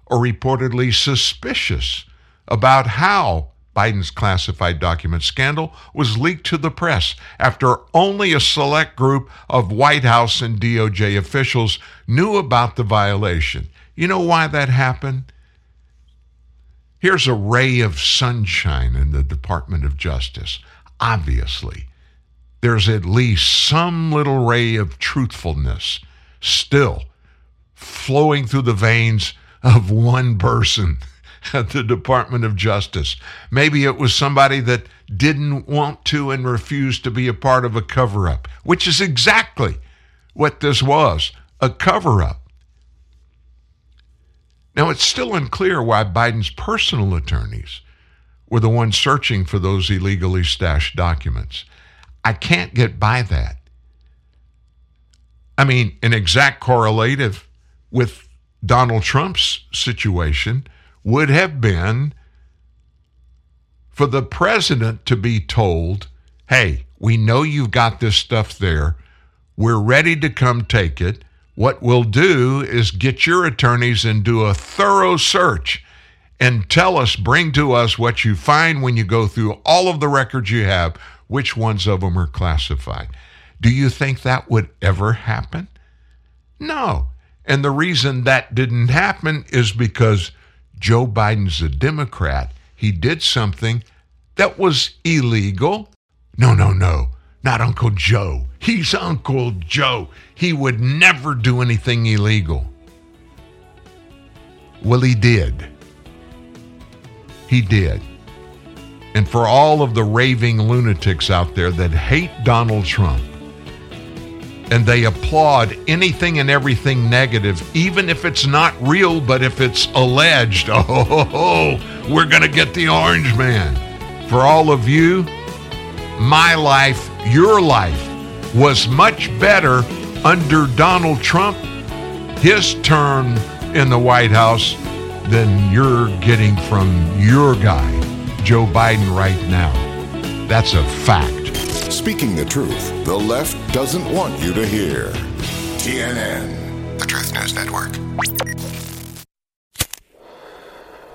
are reportedly suspicious about how Biden's classified document scandal was leaked to the press after only a select group of White House and DOJ officials knew about the violation. You know why that happened? Here's a ray of sunshine in the Department of Justice. Obviously, there's at least some little ray of truthfulness still flowing through the veins of one person at the Department of Justice. Maybe it was somebody that didn't want to and refused to be a part of a cover up, which is exactly what this was a cover up. Now, it's still unclear why Biden's personal attorneys were the ones searching for those illegally stashed documents. I can't get by that. I mean, an exact correlative with Donald Trump's situation would have been for the president to be told, hey, we know you've got this stuff there. We're ready to come take it. What we'll do is get your attorneys and do a thorough search and tell us, bring to us what you find when you go through all of the records you have, which ones of them are classified. Do you think that would ever happen? No. And the reason that didn't happen is because Joe Biden's a Democrat. He did something that was illegal. No, no, no. Not Uncle Joe. He's Uncle Joe. He would never do anything illegal. Well, he did. He did. And for all of the raving lunatics out there that hate Donald Trump, and they applaud anything and everything negative, even if it's not real, but if it's alleged, oh, we're going to get the orange man. For all of you, my life, your life, was much better under Donald Trump, his term in the White House, than you're getting from your guy, Joe Biden, right now. That's a fact. Speaking the truth, the left doesn't want you to hear. TNN, the Truth News Network.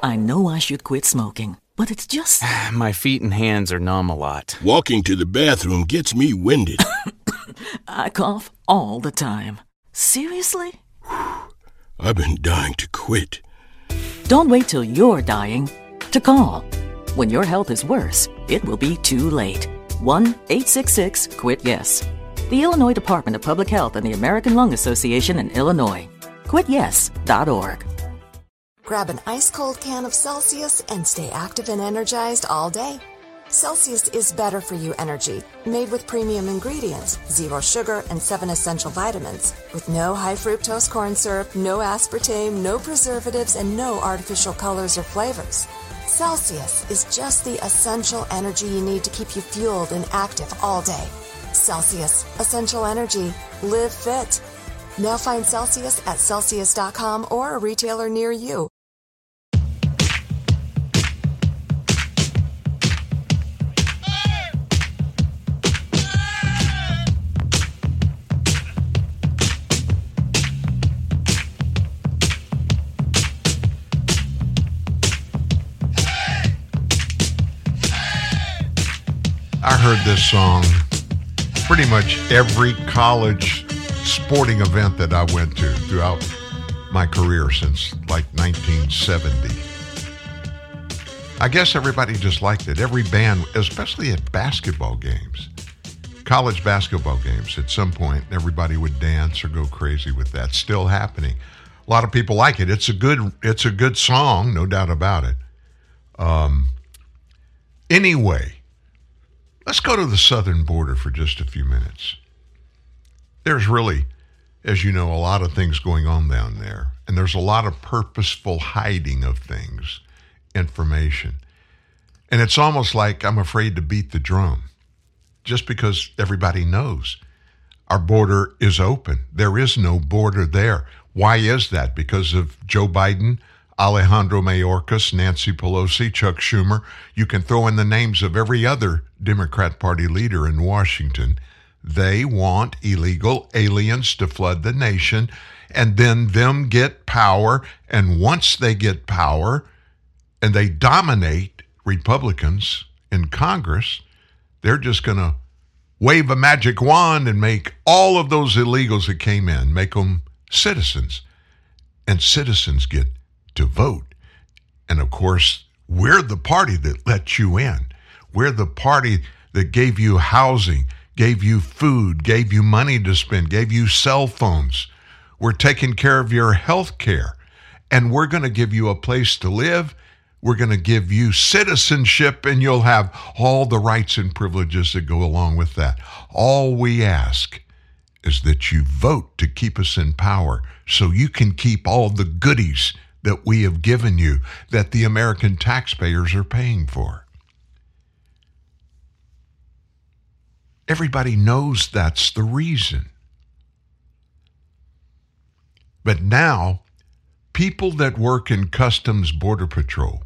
I know I should quit smoking, but it's just. My feet and hands are numb a lot. Walking to the bathroom gets me winded. I cough all the time. Seriously? I've been dying to quit. Don't wait till you're dying to call. When your health is worse, it will be too late. 1 866 QUIT YES. The Illinois Department of Public Health and the American Lung Association in Illinois. QuitYes.org. Grab an ice cold can of Celsius and stay active and energized all day. Celsius is better for you energy, made with premium ingredients, zero sugar, and seven essential vitamins, with no high fructose corn syrup, no aspartame, no preservatives, and no artificial colors or flavors. Celsius is just the essential energy you need to keep you fueled and active all day. Celsius, essential energy. Live fit. Now find Celsius at Celsius.com or a retailer near you. I heard this song pretty much every college sporting event that I went to throughout my career since like 1970. I guess everybody just liked it. Every band, especially at basketball games, college basketball games, at some point, everybody would dance or go crazy with that. Still happening. A lot of people like it. It's a good, it's a good song, no doubt about it. Um, anyway, let's go to the southern border for just a few minutes. There's really, as you know, a lot of things going on down there, and there's a lot of purposeful hiding of things, information. And it's almost like I'm afraid to beat the drum just because everybody knows our border is open. There is no border there. Why is that? Because of Joe Biden, Alejandro Mayorkas, Nancy Pelosi, Chuck Schumer. You can throw in the names of every other Democrat Party leader in Washington. They want illegal aliens to flood the nation and then them get power. And once they get power and they dominate Republicans in Congress, they're just going to wave a magic wand and make all of those illegals that came in, make them citizens. And citizens get to vote. And of course, we're the party that let you in. We're the party that gave you housing, gave you food, gave you money to spend, gave you cell phones. We're taking care of your health care. And we're going to give you a place to live We're going to give you citizenship and you'll have all the rights and privileges that go along with that. All we ask is that you vote to keep us in power so you can keep all the goodies that we have given you that the American taxpayers are paying for. Everybody knows that's the reason. But now, people that work in Customs Border Patrol,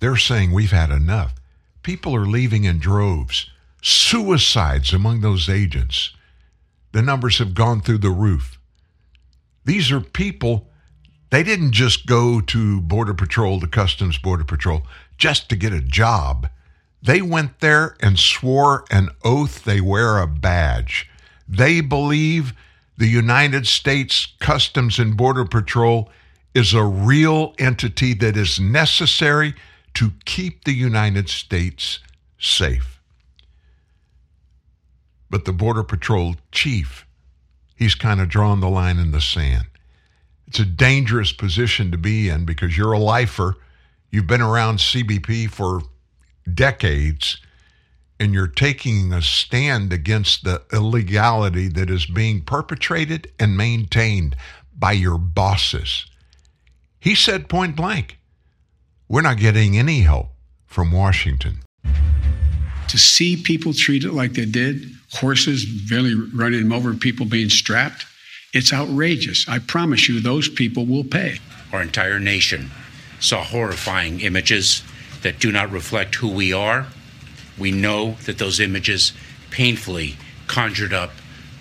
they're saying we've had enough. People are leaving in droves. Suicides among those agents. The numbers have gone through the roof. These are people, they didn't just go to Border Patrol, to Customs Border Patrol, just to get a job. They went there and swore an oath they wear a badge. They believe the United States Customs and Border Patrol is a real entity that is necessary to keep the United States safe. But the Border Patrol chief, he's kind of drawn the line in the sand. It's a dangerous position to be in because you're a lifer. You've been around CBP for decades and you're taking a stand against the illegality that is being perpetrated and maintained by your bosses. He said point blank, we're not getting any help from Washington. To see people treated like they did, horses barely running them over, people being strapped, it's outrageous. I promise you, those people will pay. Our entire nation saw horrifying images that do not reflect who we are. We know that those images painfully conjured up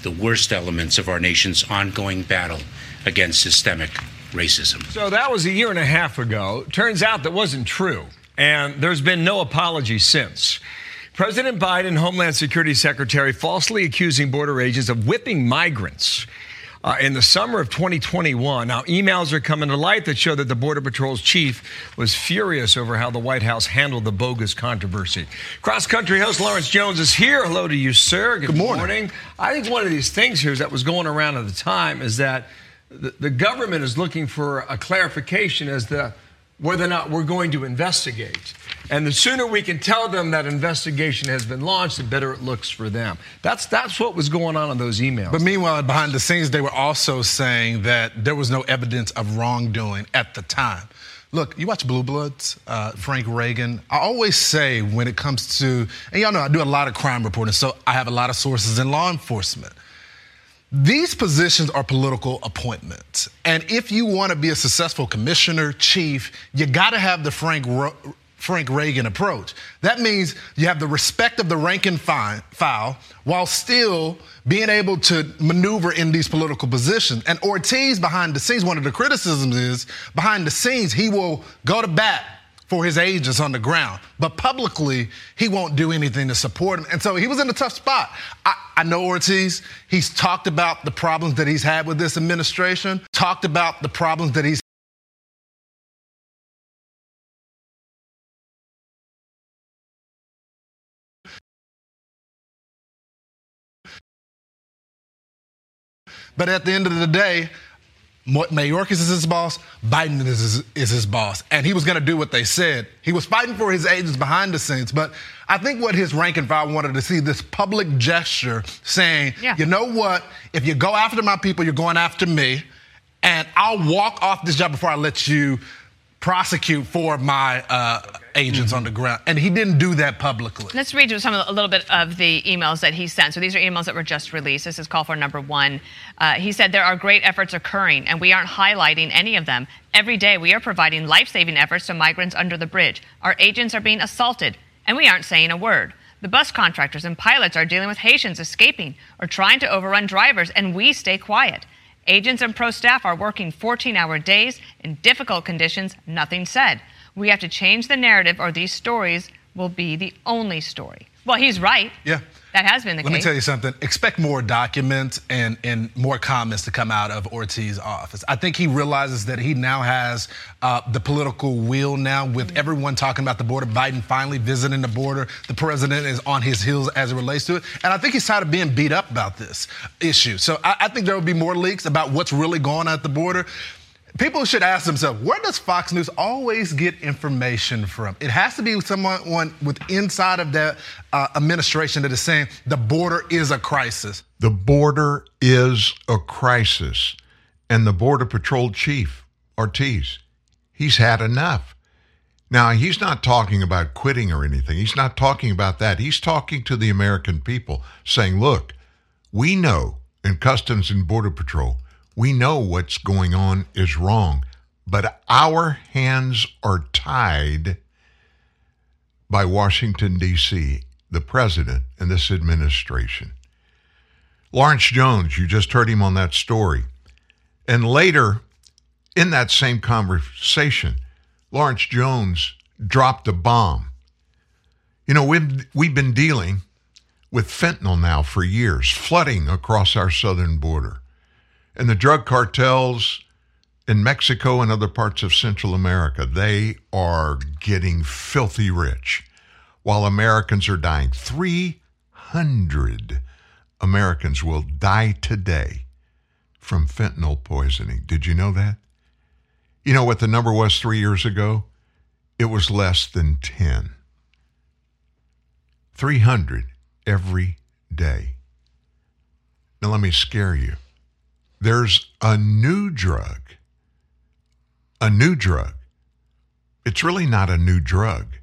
the worst elements of our nation's ongoing battle against systemic racism. So that was a year and a half ago. Turns out that wasn't true. And there's been no apology since. President Biden, Homeland Security Secretary, falsely accusing border agents of whipping migrants. Uh, in the summer of 2021. Now, emails are coming to light that show that the Border Patrol's chief was furious over how the White House handled the bogus controversy. Cross country host Lawrence Jones is here. Hello to you, sir. Good, Good morning. morning. I think one of these things here that was going around at the time is that the, the government is looking for a clarification as to whether or not we're going to investigate. And the sooner we can tell them that investigation has been launched, the better it looks for them. That's that's what was going on in those emails. But meanwhile, behind the scenes, they were also saying that there was no evidence of wrongdoing at the time. Look, you watch Blue Bloods, uh, Frank Reagan. I always say when it comes to, and y'all know I do a lot of crime reporting, so I have a lot of sources in law enforcement. These positions are political appointments. And if you want to be a successful commissioner, chief, you got to have the Frank, Frank Reagan approach. That means you have the respect of the rank and file while still being able to maneuver in these political positions. And Ortiz, behind the scenes, one of the criticisms is behind the scenes, he will go to bat for his age is on the ground. But publicly, he won't do anything to support him. And so he was in a tough spot. I, I, know Ortiz. He's talked about the problems that he's had with this administration, talked about the problems that he's But at the end of the day, Mayorkas is his boss. Biden is his, is his boss. And he was going to do what they said. He was fighting for his agents behind the scenes. But I think what his rank and file wanted to see this public gesture saying, yeah. you know what? If you go after my people, you're going after me. And I'll walk off this job before I let you prosecute for my uh, agents mm-hmm. on the ground. And he didn't do that publicly. Let's read you some of, a little bit of the emails that he sent. So these are emails that were just released. This is call for number one. Uh, he said, There are great efforts occurring, and we aren't highlighting any of them. Every day, we are providing life saving efforts to migrants under the bridge. Our agents are being assaulted, and we aren't saying a word. The bus contractors and pilots are dealing with Haitians escaping or trying to overrun drivers, and we stay quiet. Agents and pro staff are working 14 hour days in difficult conditions, nothing said. We have to change the narrative, or these stories will be the only story. Well, he's right. Yeah. That has been the Let case. Let me tell you something. Expect more documents and, and more comments to come out of Ortiz's office. I think he realizes that he now has uh, the political wheel now with mm-hmm. everyone talking about the border. Biden finally visiting the border. The president is on his heels as it relates to it. And I think he's tired of being beat up about this issue. So I, I think there will be more leaks about what's really going on at the border People should ask themselves, where does Fox News always get information from? It has to be someone with inside of that uh, administration that is saying the border is a crisis. The border is a crisis. And the Border Patrol chief, Ortiz, he's had enough. Now, he's not talking about quitting or anything. He's not talking about that. He's talking to the American people, saying, look, we know in Customs and Border Patrol, we know what's going on is wrong, but our hands are tied by Washington, D.C., the president, and this administration. Lawrence Jones, you just heard him on that story. And later, in that same conversation, Lawrence Jones dropped a bomb. You know, we've, we've been dealing with fentanyl now for years, flooding across our southern border. And the drug cartels in Mexico and other parts of Central America, they are getting filthy rich while Americans are dying. 300 Americans will die today from fentanyl poisoning. Did you know that? You know what the number was three years ago? It was less than 10. 300 every day. Now, let me scare you. There's a new drug. A new drug. It's really not a new drug,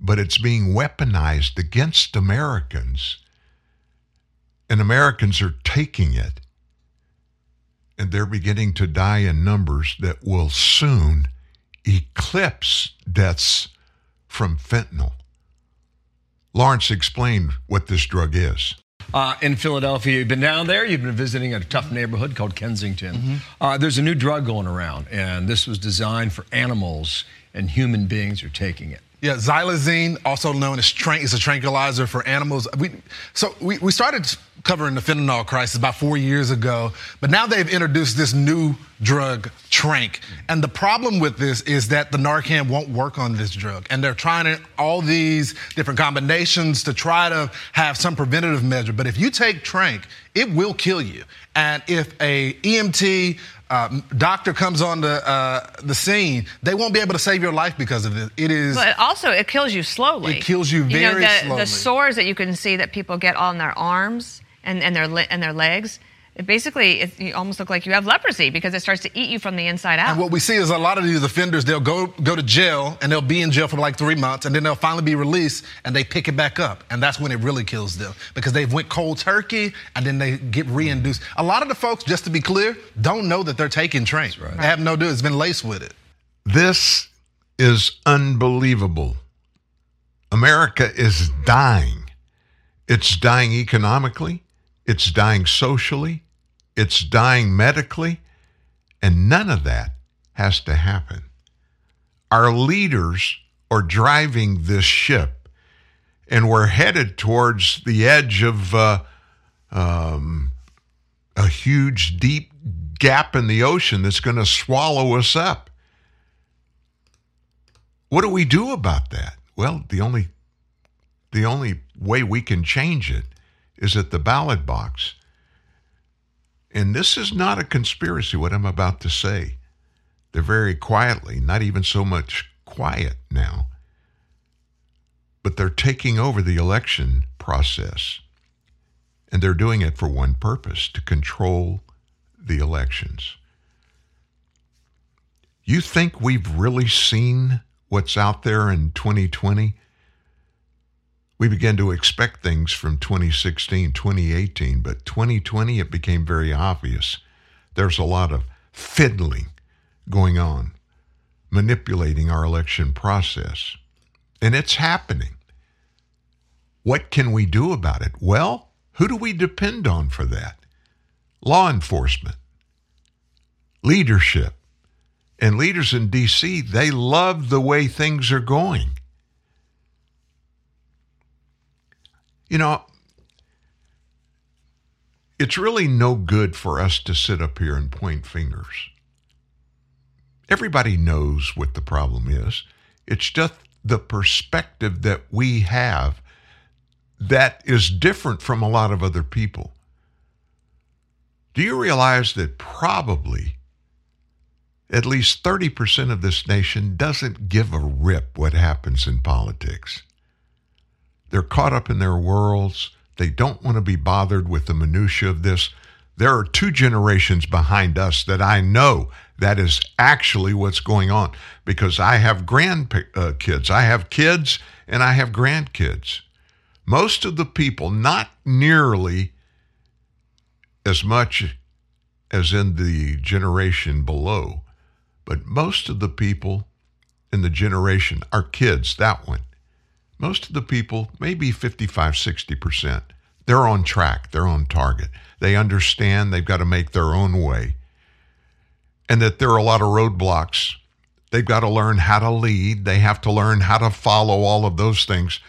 but it's being weaponized against Americans. And Americans are taking it. And they're beginning to die in numbers that will soon eclipse deaths from fentanyl. Lawrence explained what this drug is. Uh, in Philadelphia, you've been down there. You've been visiting a tough neighborhood called Kensington. Uh, there's a new drug going around, and this was designed for animals, and human beings are taking it. Yeah, xylazine, also known as trank, is a tranquilizer for animals. We, so we, we started covering the fentanyl crisis about four years ago, but now they've introduced this new drug, Trank. And the problem with this is that the Narcan won't work on this drug. And they're trying all these different combinations to try to have some preventative measure. But if you take Trank, it will kill you. And if a EMT uh, doctor comes on the uh, the scene, they won't be able to save your life because of it. It is. But also, it kills you slowly. It kills you You know, very the, slowly. the sores that you can see that people get on their arms and, and their and their legs. It basically, it, you almost look like you have leprosy because it starts to eat you from the inside out. And what we see is a lot of these offenders, they'll go go to jail and they'll be in jail for like three months, and then they'll finally be released and they pick it back up, and that's when it really kills them because they've went cold turkey and then they get reinduced. A lot of the folks, just to be clear, don't know that they're taking trank. They have no idea. It's been laced with it. This is unbelievable. America is dying. It's dying economically, it's dying socially, it's dying medically, and none of that has to happen. Our leaders are driving this ship, and we're headed towards the edge of uh, um, a huge, deep gap in the ocean that's going to swallow us up. What do we do about that? Well, the only the only way we can change it is at the ballot box. And this is not a conspiracy, what I'm about to say. They're very quietly, not even so much quiet now, but they're taking over the election process. And they're doing it for one purpose to control the elections. You think we've really seen what's out there in 2020? We began to expect things from 2016, 2018, but 2020 it became very obvious. There's a lot of fiddling going on, manipulating our election process. And it's happening. What can we do about it? Well, who do we depend on for that? Law enforcement, leadership. And leaders in D.C., they love the way things are going. You know, it's really no good for us to sit up here and point fingers. Everybody knows what the problem is. It's just the perspective that we have that is different from a lot of other people. Do you realize that probably at least 30% of this nation doesn't give a rip what happens in politics. They're caught up in their worlds. They don't want to be bothered with the minutia of this. There are two generations behind us that I know that is actually what's going on because I have grandkids. Uh, I have kids and I have grandkids. Most of the people, not nearly as much as in the generation below, but most of the people in the generation, our kids, that one, most of the people, maybe 55, 60%, they're on track, they're on target. They understand they've got to make their own way and that there are a lot of roadblocks. They've got to learn how to lead, they have to learn how to follow all of those things.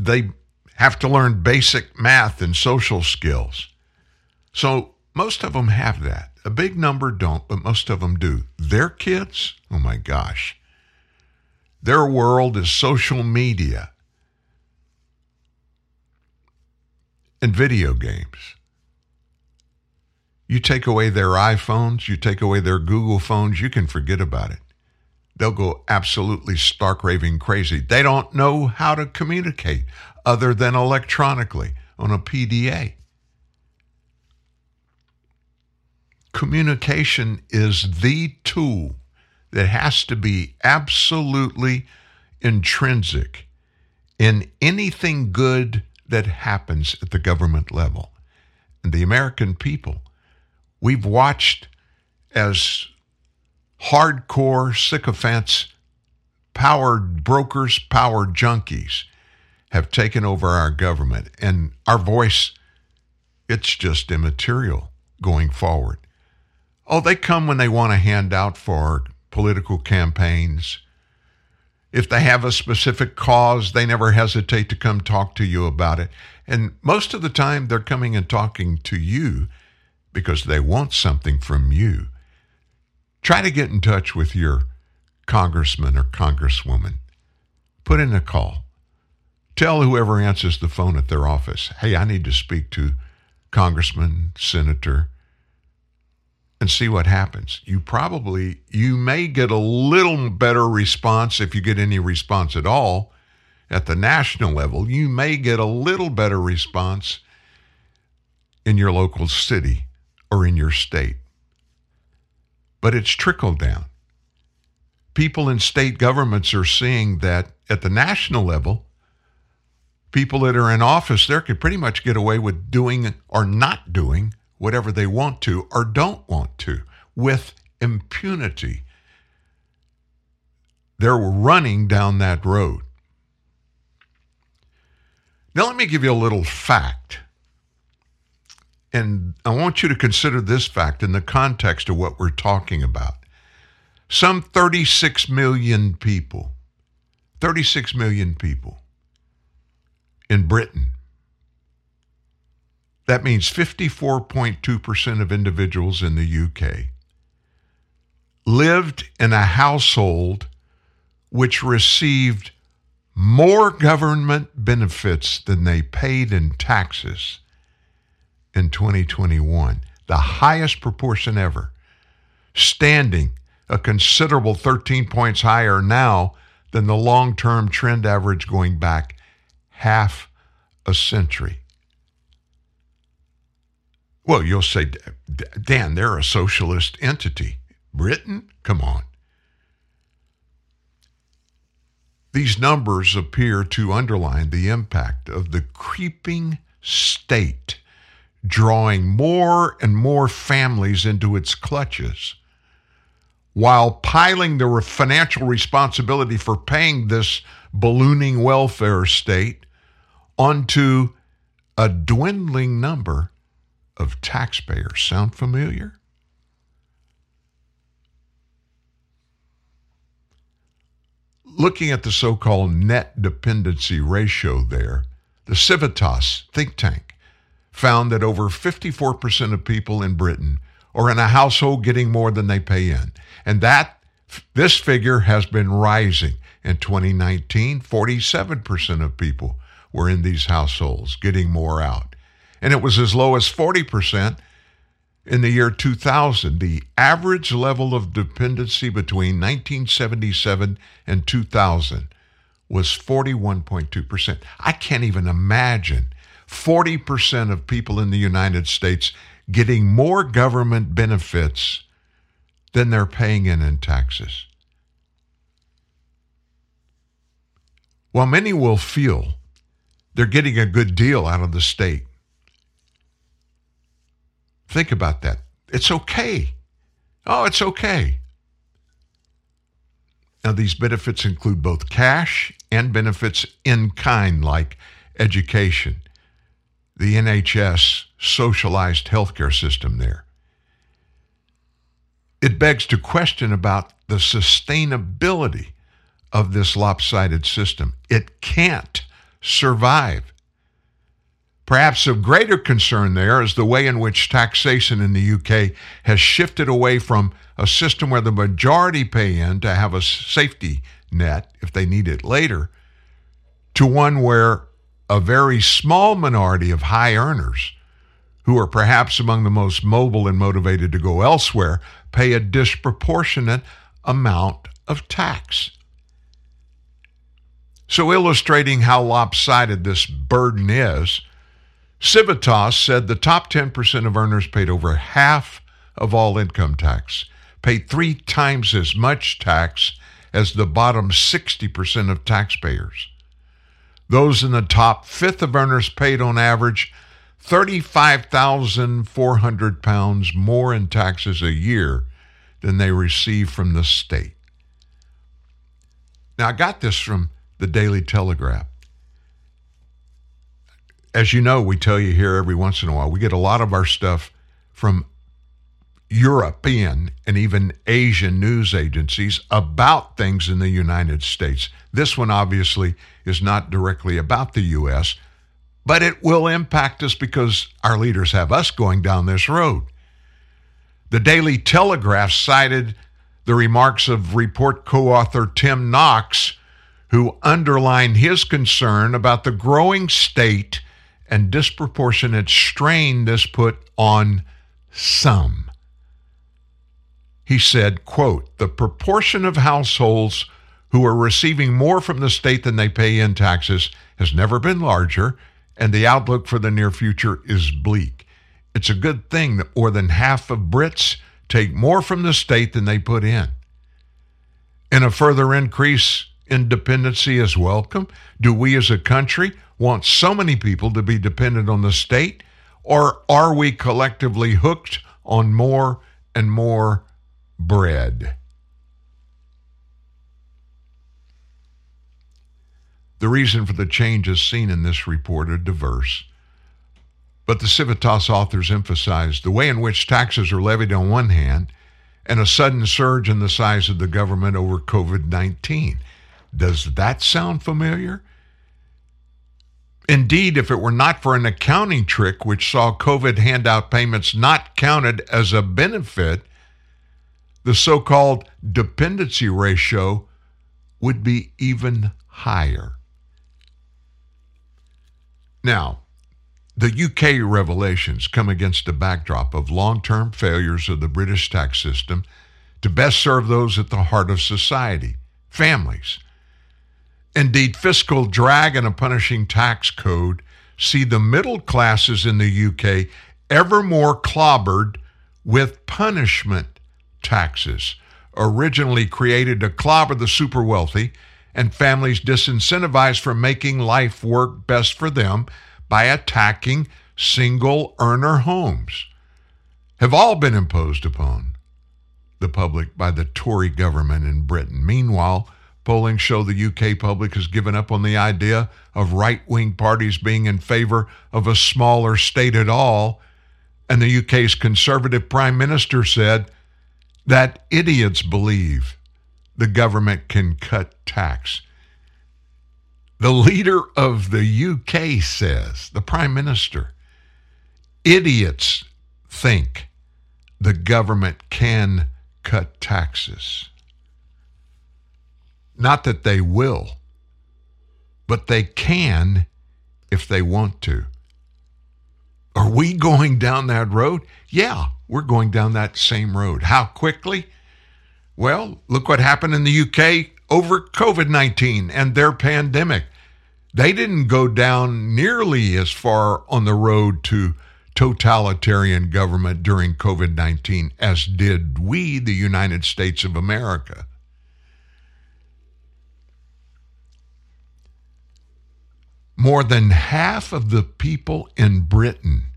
They have to learn basic math and social skills. So most of them have that. A big number don't, but most of them do. Their kids, oh my gosh. Their world is social media and video games. You take away their iPhones, you take away their Google phones, you can forget about it. They'll go absolutely stark raving crazy. They don't know how to communicate other than electronically on a PDA. Communication is the tool that has to be absolutely intrinsic in anything good that happens at the government level. And the American people, we've watched as hardcore sycophants, powered brokers, power junkies have taken over our government. And our voice, it's just immaterial going forward. Oh, they come when they want a handout for political campaigns. If they have a specific cause, they never hesitate to come talk to you about it. And most of the time, they're coming and talking to you because they want something from you. Try to get in touch with your congressman or congresswoman. Put in a call. Tell whoever answers the phone at their office, hey, I need to speak to congressman, senator, and see what happens. You probably, you may get a little better response if you get any response at all at the national level. You may get a little better response in your local city or in your state. But it's trickled down. People in state governments are seeing that at the national level, people that are in office there could pretty much get away with doing or not doing whatever they want to or don't want to with impunity. They're running down that road. Now, let me give you a little fact. And I want you to consider this fact in the context of what we're talking about. Some 36 million people, 36 million people in Britain. That means 54.2% of individuals in the UK lived in a household which received more government benefits than they paid in taxes in 2021, the highest proportion ever, standing a considerable 13 points higher now than the long term trend average going back half a century. Well, you'll say, Dan, they're a socialist entity. Britain? Come on. These numbers appear to underline the impact of the creeping state drawing more and more families into its clutches while piling the financial responsibility for paying this ballooning welfare state onto a dwindling number of taxpayers. Sound familiar? Looking at the so called net dependency ratio there, the Civitas think tank found that over 54% of people in Britain are in a household getting more than they pay in. And that this figure has been rising. In 2019, 47% of people were in these households getting more out. And it was as low as 40% in the year 2000, the average level of dependency between 1977 and 2000 was 41.2%. I can't even imagine 40% of people in the United States getting more government benefits than they're paying in in taxes. While many will feel they're getting a good deal out of the state, think about that. It's okay. Oh, it's okay. Now, these benefits include both cash and benefits in kind, like education, the NHS socialized healthcare system there. It begs to question about the sustainability of this lopsided system. It can't survive. Perhaps of greater concern there is the way in which taxation in the UK has shifted away from a system where the majority pay in to have a safety net if they need it later to one where a very small minority of high earners who are perhaps among the most mobile and motivated to go elsewhere pay a disproportionate amount of tax. So, illustrating how lopsided this burden is, Civitas said the top 10% of earners paid over half of all income tax, paid three times as much tax as the bottom 60% of taxpayers. Those in the top fifth of earners paid on average 35,400 pounds more in taxes a year than they receive from the state. Now, I got this from the Daily Telegraph. As you know, we tell you here every once in a while, we get a lot of our stuff from European and even Asian news agencies about things in the United States. This one obviously is not directly about the U.S., but it will impact us because our leaders have us going down this road. The Daily Telegraph cited the remarks of report co author Tim Knox, who underlined his concern about the growing state and disproportionate strain this put on some. He said, quote, the proportion of households who are receiving more from the state than they pay in taxes has never been larger, and the outlook for the near future is bleak. It's a good thing that more than half of Brits take more from the state than they put in. And a further increase in dependency is welcome. Do we as a country want so many people to be dependent on the state, or are we collectively hooked on more and more bread? The reason for the changes seen in this report are diverse. But the Civitas authors emphasize the way in which taxes are levied on one hand and a sudden surge in the size of the government over COVID 19. Does that sound familiar? Indeed, if it were not for an accounting trick which saw COVID handout payments not counted as a benefit, the so called dependency ratio would be even higher. Now, the UK revelations come against a backdrop of long term failures of the British tax system to best serve those at the heart of society families. Indeed, fiscal drag and a punishing tax code see the middle classes in the UK ever more clobbered with punishment taxes, originally created to clobber the super wealthy and families disincentivized from making life work best for them by attacking single earner homes, have all been imposed upon the public by the Tory government in Britain. Meanwhile, polling show the UK public has given up on the idea of right wing parties being in favor of a smaller state at all. And the UK's conservative prime minister said that idiots believe the government can cut tax. The leader of the UK says, the prime minister, idiots think the government can cut taxes. Not that they will, but they can if they want to. Are we going down that road? Yeah, we're going down that same road. How quickly? Well, look what happened in the UK over COVID 19 and their pandemic. They didn't go down nearly as far on the road to totalitarian government during COVID 19 as did we, the United States of America. More than half of the people in Britain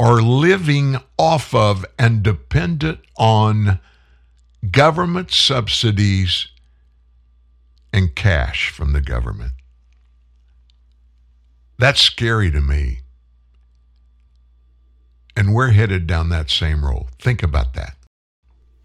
are living off of and dependent on government subsidies and cash from the government. That's scary to me. And we're headed down that same road. Think about that.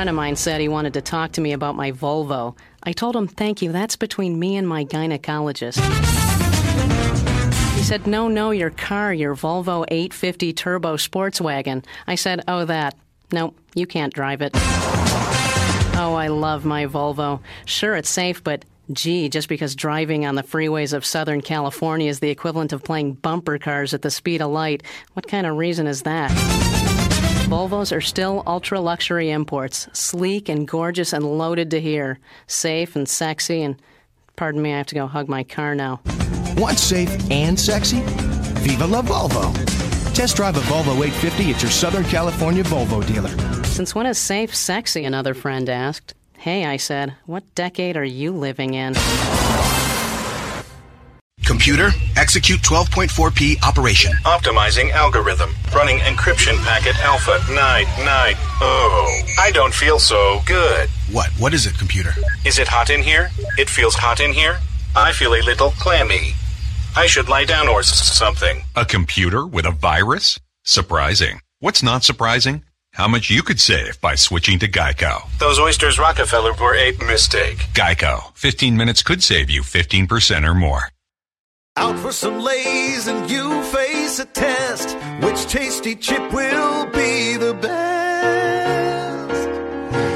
Friend of mine said he wanted to talk to me about my Volvo. I told him, thank you, that's between me and my gynecologist. He said, no, no, your car, your Volvo 850 Turbo Sports Wagon. I said, oh, that. No, you can't drive it. Oh, I love my Volvo. Sure, it's safe, but gee, just because driving on the freeways of Southern California is the equivalent of playing bumper cars at the speed of light, what kind of reason is that? Volvos are still ultra luxury imports, sleek and gorgeous and loaded to here, safe and sexy, and pardon me, I have to go hug my car now. Want safe and sexy? Viva la Volvo. Test drive a Volvo 850 at your Southern California Volvo dealer. Since when is safe sexy? Another friend asked. Hey, I said, what decade are you living in? Computer, execute 12.4p operation. Optimizing algorithm. Running encryption packet alpha. Night, night. Oh, I don't feel so good. What? What is it, computer? Is it hot in here? It feels hot in here? I feel a little clammy. I should lie down or s- something. A computer with a virus? Surprising. What's not surprising? How much you could save by switching to Geico. Those oysters Rockefeller were a mistake. Geico. 15 minutes could save you 15% or more. Out for some Lay's and you face a test. Which tasty chip will be the best?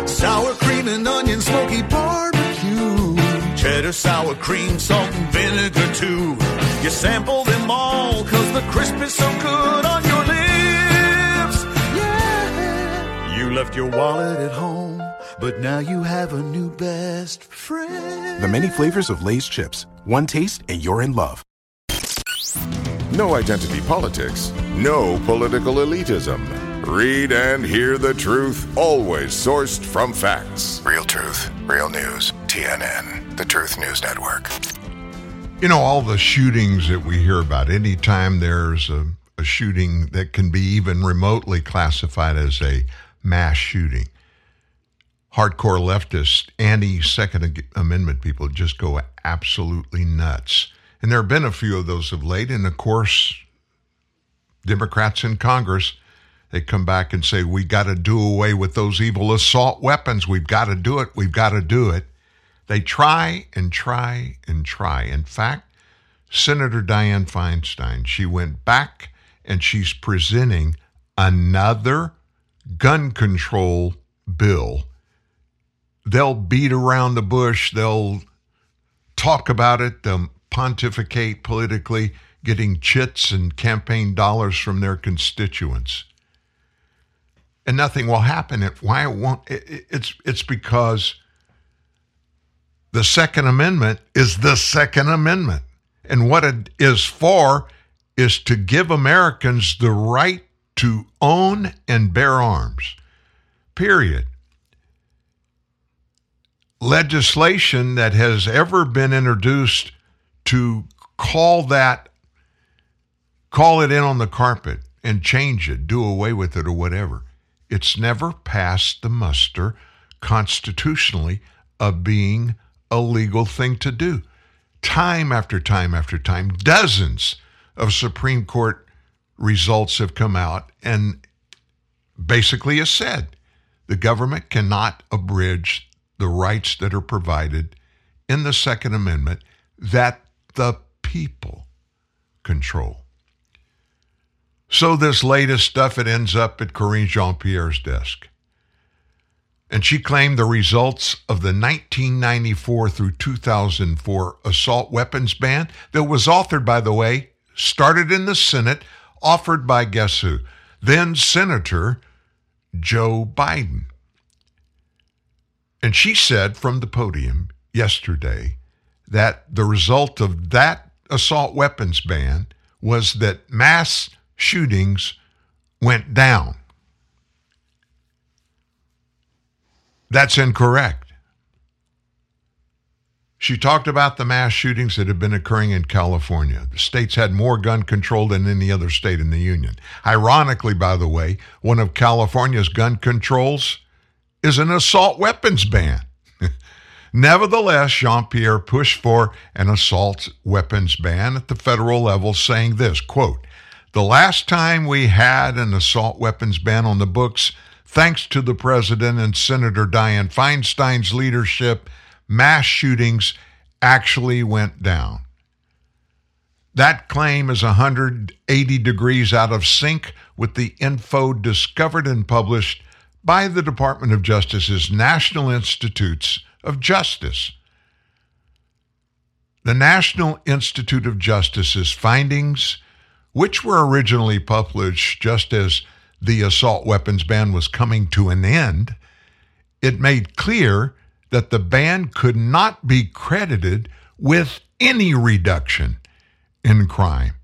Sour cream and onion, smoky barbecue. Cheddar, sour cream, salt and vinegar too. You sample them all cause the crisp is so good on your lips. Yeah. You left your wallet at home, but now you have a new best friend. The many flavors of Lay's chips. One taste and you're in love. No identity politics, no political elitism. Read and hear the truth, always sourced from facts. Real truth, real news. TNN, the Truth News Network. You know, all the shootings that we hear about, anytime there's a, a shooting that can be even remotely classified as a mass shooting, hardcore leftist, anti Second Amendment people just go absolutely nuts. And there have been a few of those of late. And of course, Democrats in Congress, they come back and say, we got to do away with those evil assault weapons. We've got to do it. We've got to do it. They try and try and try. In fact, Senator Dianne Feinstein, she went back and she's presenting another gun control bill. They'll beat around the bush, they'll talk about it, they'll pontificate politically, getting chits and campaign dollars from their constituents. And nothing will happen. It, why it won't? It, it's it's because the Second Amendment is the Second Amendment, and what it is for is to give Americans the right to own and bear arms. Period. Legislation that has ever been introduced to call that call it in on the carpet and change it, do away with it or whatever. It's never passed the muster constitutionally of being a legal thing to do. time after time after time, dozens of Supreme Court results have come out and basically has said the government cannot abridge the rights that are provided in the Second Amendment that the people control. So, this latest stuff, it ends up at Karine Jean Pierre's desk. And she claimed the results of the 1994 through 2004 assault weapons ban that was authored, by the way, started in the Senate, offered by guess who? Then Senator Joe Biden. And she said from the podium yesterday that the result of that assault weapons ban was that mass shootings went down. That's incorrect. She talked about the mass shootings that have been occurring in California. The state's had more gun control than any other state in the union. Ironically, by the way, one of California's gun controls is an assault weapons ban. Nevertheless, Jean Pierre pushed for an assault weapons ban at the federal level, saying this quote, The last time we had an assault weapons ban on the books, thanks to the president and Senator Dianne Feinstein's leadership, mass shootings actually went down. That claim is 180 degrees out of sync with the info discovered and published by the Department of Justice's National Institutes of Justice. The National Institute of Justice's findings, which were originally published just as the assault weapons ban was coming to an end, it made clear that the ban could not be credited with any reduction in crime.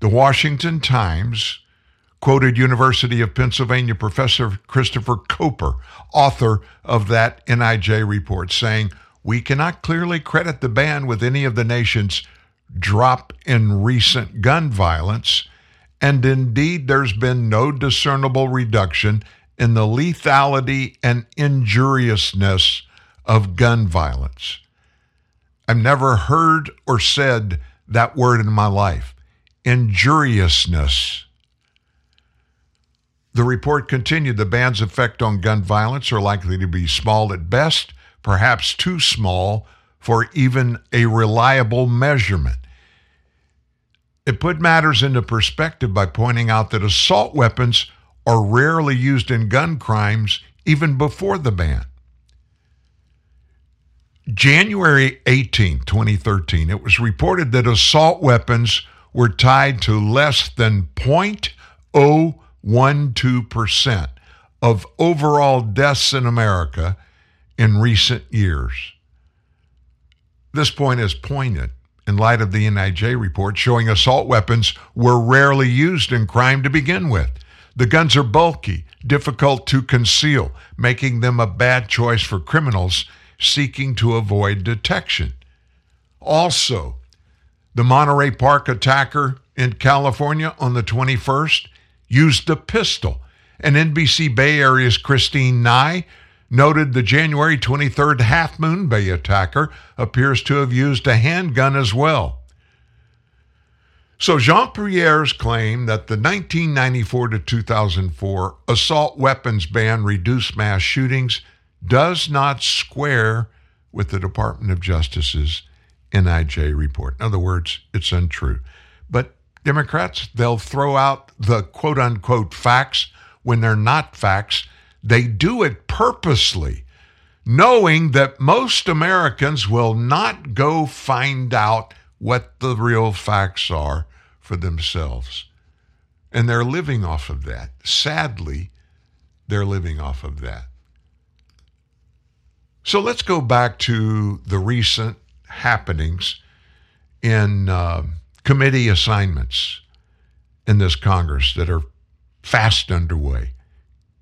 The Washington Times quoted University of Pennsylvania professor Christopher Koper, author of that NIJ report, saying, We cannot clearly credit the ban with any of the nation's drop in recent gun violence, and indeed there's been no discernible reduction in the lethality and injuriousness of gun violence. I've never heard or said that word in my life injuriousness. The report continued the ban's effect on gun violence are likely to be small at best, perhaps too small for even a reliable measurement. It put matters into perspective by pointing out that assault weapons are rarely used in gun crimes even before the ban. January 18, 2013, it was reported that assault weapons were tied to less than oh 0.012% of overall deaths in America in recent years. This point is poignant in light of the NIJ report showing assault weapons were rarely used in crime to begin with. The guns are bulky, difficult to conceal, making them a bad choice for criminals seeking to avoid detection. Also, the Monterey Park attacker in California on the 21st used a pistol. And NBC Bay Area's Christine Nye noted the January 23rd Half Moon Bay attacker appears to have used a handgun as well. So Jean Pierre's claim that the 1994 to 2004 assault weapons ban reduced mass shootings does not square with the Department of Justice's NIJ report. In other words, it's untrue. But Democrats, they'll throw out the quote unquote facts when they're not facts. They do it purposely, knowing that most Americans will not go find out what the real facts are for themselves. And they're living off of that. Sadly, they're living off of that. So let's go back to the recent happenings in uh, committee assignments in this Congress that are fast underway.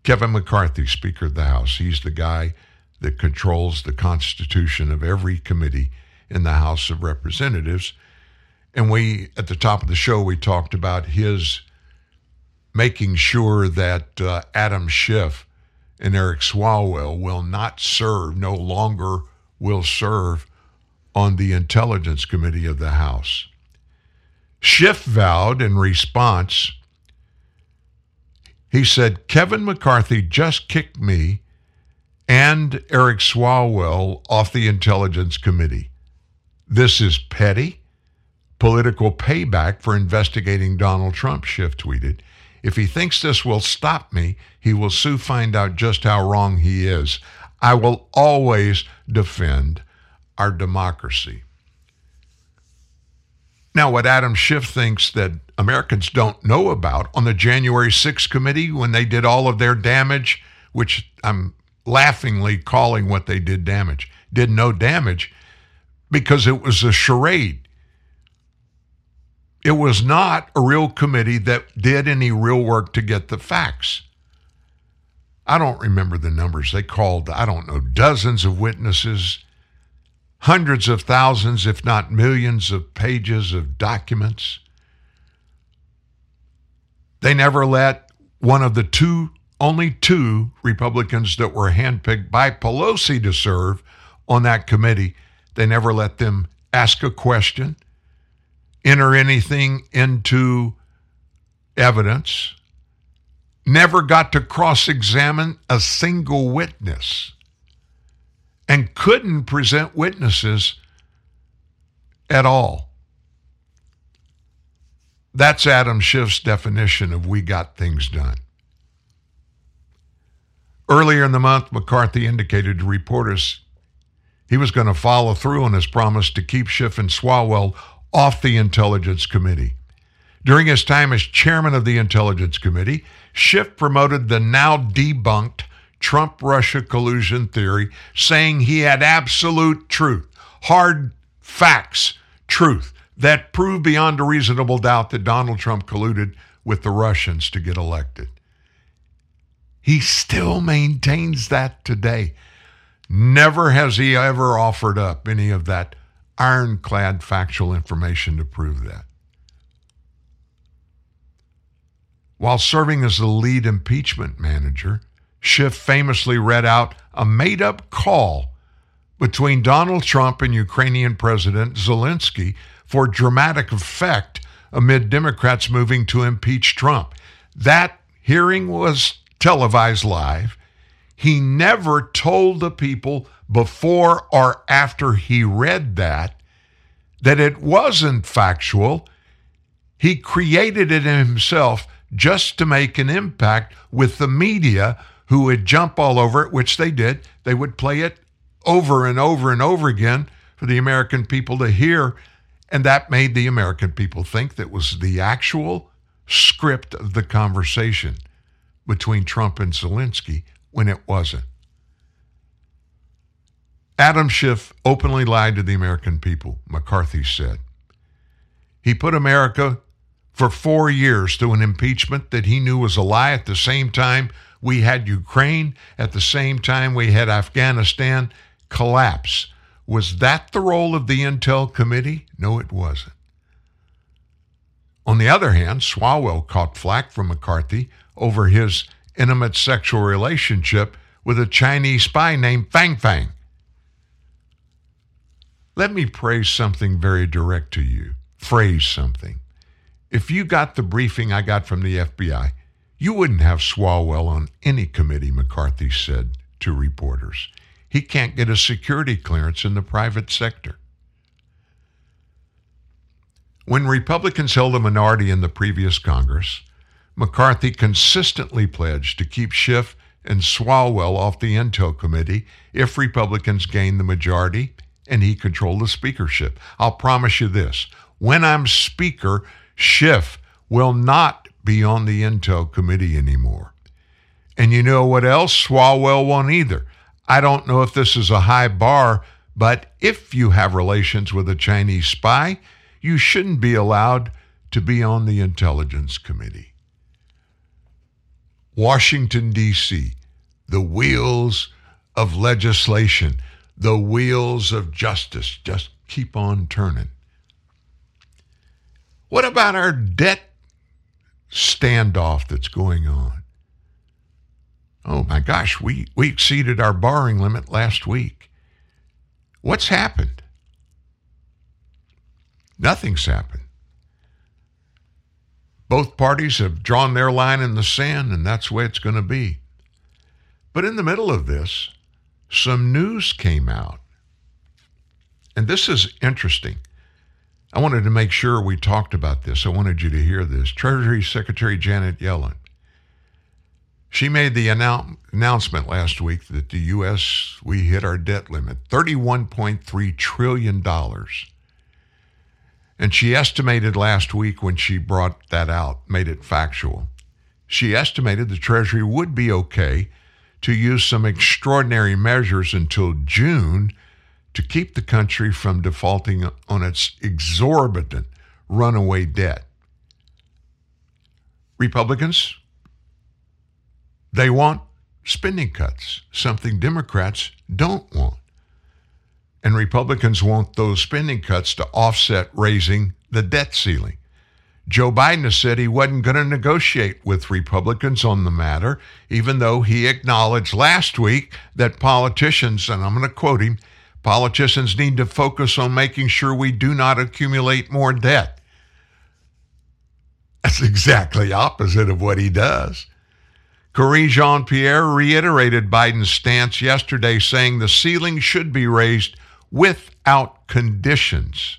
Kevin McCarthy, Speaker of the House, he's the guy that controls the constitution of every committee in the House of Representatives. And we, at the top of the show, we talked about his making sure that uh, Adam Schiff and Eric Swalwell will not serve, no longer will serve on the Intelligence Committee of the House. Schiff vowed in response, he said, Kevin McCarthy just kicked me and Eric Swalwell off the Intelligence Committee. This is petty political payback for investigating Donald Trump, Schiff tweeted. If he thinks this will stop me, he will soon find out just how wrong he is. I will always defend our democracy. Now, what Adam Schiff thinks that Americans don't know about on the January 6th committee when they did all of their damage, which I'm laughingly calling what they did damage, did no damage because it was a charade. It was not a real committee that did any real work to get the facts. I don't remember the numbers. They called, I don't know, dozens of witnesses, hundreds of thousands, if not millions, of pages of documents. They never let one of the two, only two Republicans that were handpicked by Pelosi to serve on that committee, they never let them ask a question enter anything into evidence, never got to cross examine a single witness, and couldn't present witnesses at all. That's Adam Schiff's definition of we got things done. Earlier in the month, McCarthy indicated to reporters he was going to follow through on his promise to keep Schiff and Swalwell off the Intelligence Committee. During his time as chairman of the Intelligence Committee, Schiff promoted the now debunked Trump Russia collusion theory, saying he had absolute truth, hard facts, truth that proved beyond a reasonable doubt that Donald Trump colluded with the Russians to get elected. He still maintains that today. Never has he ever offered up any of that ironclad factual information to prove that. While serving as the lead impeachment manager, Schiff famously read out a made up call between Donald Trump and Ukrainian President Zelensky for dramatic effect amid Democrats moving to impeach Trump. That hearing was televised live. He never told the people before or after he read that that it wasn't factual. He created it himself just to make an impact with the media who would jump all over it, which they did. They would play it over and over and over again for the American people to hear. And that made the American people think that was the actual script of the conversation between Trump and Zelensky when it wasn't. Adam Schiff openly lied to the American people, McCarthy said. He put America for four years through an impeachment that he knew was a lie. At the same time, we had Ukraine. At the same time, we had Afghanistan collapse. Was that the role of the Intel Committee? No, it wasn't. On the other hand, Swalwell caught flack from McCarthy over his intimate sexual relationship with a Chinese spy named Fang Fang. Let me praise something very direct to you, phrase something. If you got the briefing I got from the FBI, you wouldn't have Swalwell on any committee, McCarthy said to reporters. He can't get a security clearance in the private sector. When Republicans held a minority in the previous Congress, McCarthy consistently pledged to keep Schiff and Swalwell off the Intel Committee if Republicans gained the majority and he controlled the speakership. I'll promise you this when I'm Speaker, Schiff will not be on the Intel Committee anymore. And you know what else? Swalwell won't either. I don't know if this is a high bar, but if you have relations with a Chinese spy, you shouldn't be allowed to be on the Intelligence Committee. Washington, D.C., the wheels of legislation the wheels of justice just keep on turning. What about our debt standoff that's going on? Oh my gosh, we, we exceeded our borrowing limit last week. What's happened? Nothing's happened. Both parties have drawn their line in the sand, and that's the way it's going to be. But in the middle of this, some news came out. And this is interesting. I wanted to make sure we talked about this. I wanted you to hear this. Treasury Secretary Janet Yellen. She made the annou- announcement last week that the U.S. we hit our debt limit, $31.3 trillion. And she estimated last week when she brought that out, made it factual. She estimated the Treasury would be okay to use some extraordinary measures until June to keep the country from defaulting on its exorbitant runaway debt. Republicans, they want spending cuts, something Democrats don't want. And Republicans want those spending cuts to offset raising the debt ceiling. Joe Biden has said he wasn't going to negotiate with Republicans on the matter, even though he acknowledged last week that politicians, and I'm going to quote him, politicians need to focus on making sure we do not accumulate more debt. That's exactly opposite of what he does. Karine Jean Pierre reiterated Biden's stance yesterday, saying the ceiling should be raised without conditions.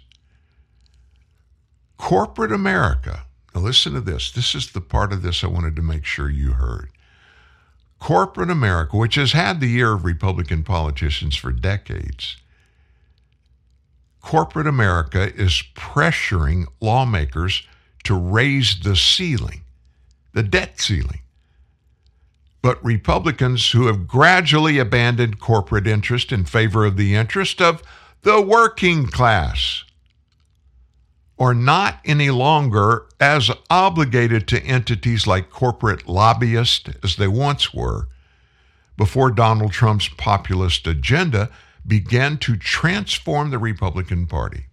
Corporate America, now listen to this. This is the part of this I wanted to make sure you heard. Corporate America, which has had the ear of Republican politicians for decades, corporate America is pressuring lawmakers to raise the ceiling, the debt ceiling. But Republicans who have gradually abandoned corporate interest in favor of the interest of the working class are not any longer as obligated to entities like corporate lobbyists as they once were before Donald Trump's populist agenda began to transform the Republican Party.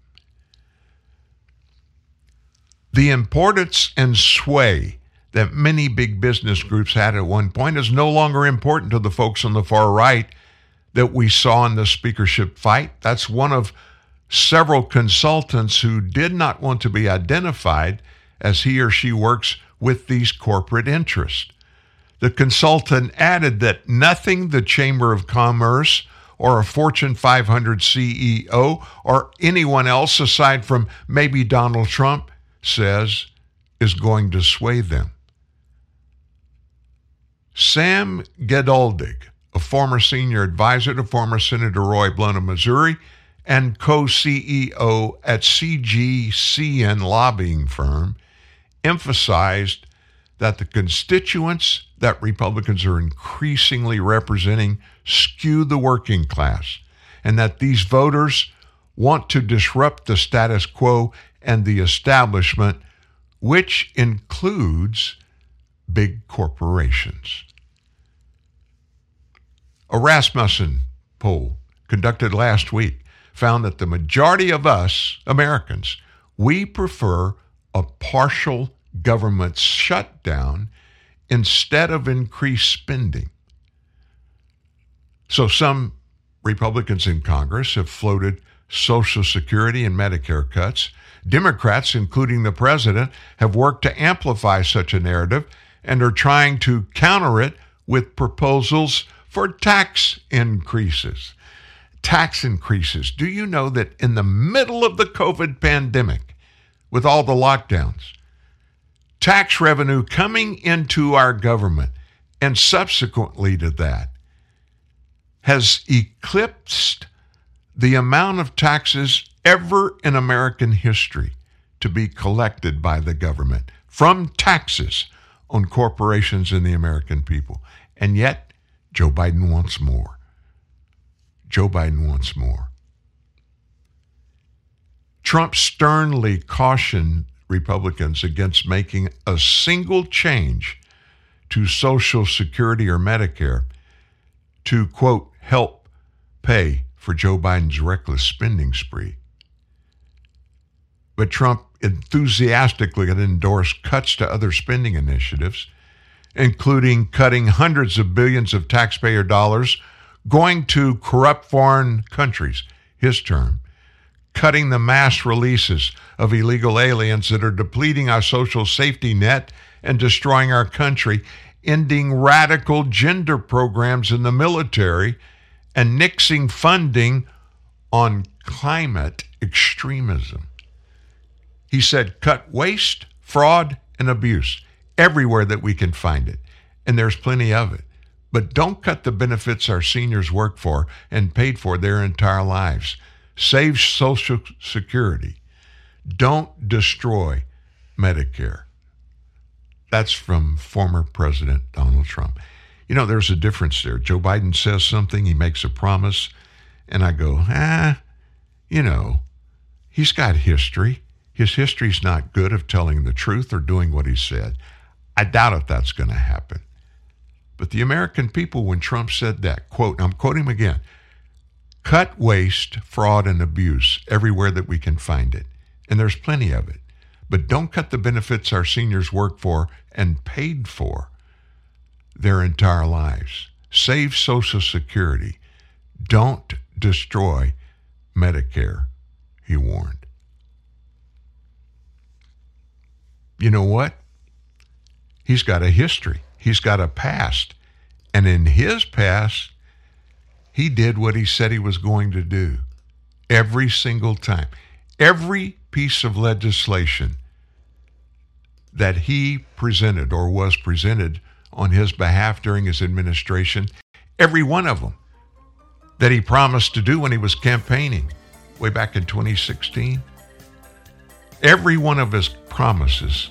The importance and sway that many big business groups had at one point is no longer important to the folks on the far right that we saw in the speakership fight. That's one of several consultants who did not want to be identified as he or she works with these corporate interests. The consultant added that nothing the Chamber of Commerce or a Fortune 500 CEO or anyone else aside from maybe Donald Trump says is going to sway them. Sam Geduldig, a former senior advisor to former Senator Roy Blunt of Missouri and co CEO at CGCN lobbying firm, emphasized that the constituents that Republicans are increasingly representing skew the working class, and that these voters want to disrupt the status quo and the establishment, which includes big corporations. A Rasmussen poll conducted last week found that the majority of us, Americans, we prefer a partial government shutdown instead of increased spending. So some Republicans in Congress have floated Social Security and Medicare cuts. Democrats, including the president, have worked to amplify such a narrative and are trying to counter it with proposals for tax increases. Tax increases. Do you know that in the middle of the COVID pandemic, with all the lockdowns, tax revenue coming into our government and subsequently to that has eclipsed the amount of taxes ever in American history to be collected by the government from taxes on corporations and the American people. And yet, Joe Biden wants more. Joe Biden wants more. Trump sternly cautioned Republicans against making a single change to Social Security or Medicare to, quote, help pay for Joe Biden's reckless spending spree. But Trump enthusiastically endorsed cuts to other spending initiatives, including cutting hundreds of billions of taxpayer dollars going to corrupt foreign countries. his term, cutting the mass releases of illegal aliens that are depleting our social safety net and destroying our country, ending radical gender programs in the military, and nixing funding on climate extremism. He said, cut waste, fraud, and abuse everywhere that we can find it. And there's plenty of it. But don't cut the benefits our seniors work for and paid for their entire lives. Save Social Security. Don't destroy Medicare. That's from former President Donald Trump. You know, there's a difference there. Joe Biden says something, he makes a promise, and I go, ah, you know, he's got history. His history's not good of telling the truth or doing what he said. I doubt if that's going to happen. But the American people, when Trump said that, quote, I'm quoting him again, cut waste, fraud, and abuse everywhere that we can find it. And there's plenty of it. But don't cut the benefits our seniors work for and paid for their entire lives. Save Social Security. Don't destroy Medicare, he warned. You know what? He's got a history, he's got a past. And in his past, he did what he said he was going to do every single time. Every piece of legislation that he presented or was presented on his behalf during his administration, every one of them that he promised to do when he was campaigning way back in 2016, every one of his promises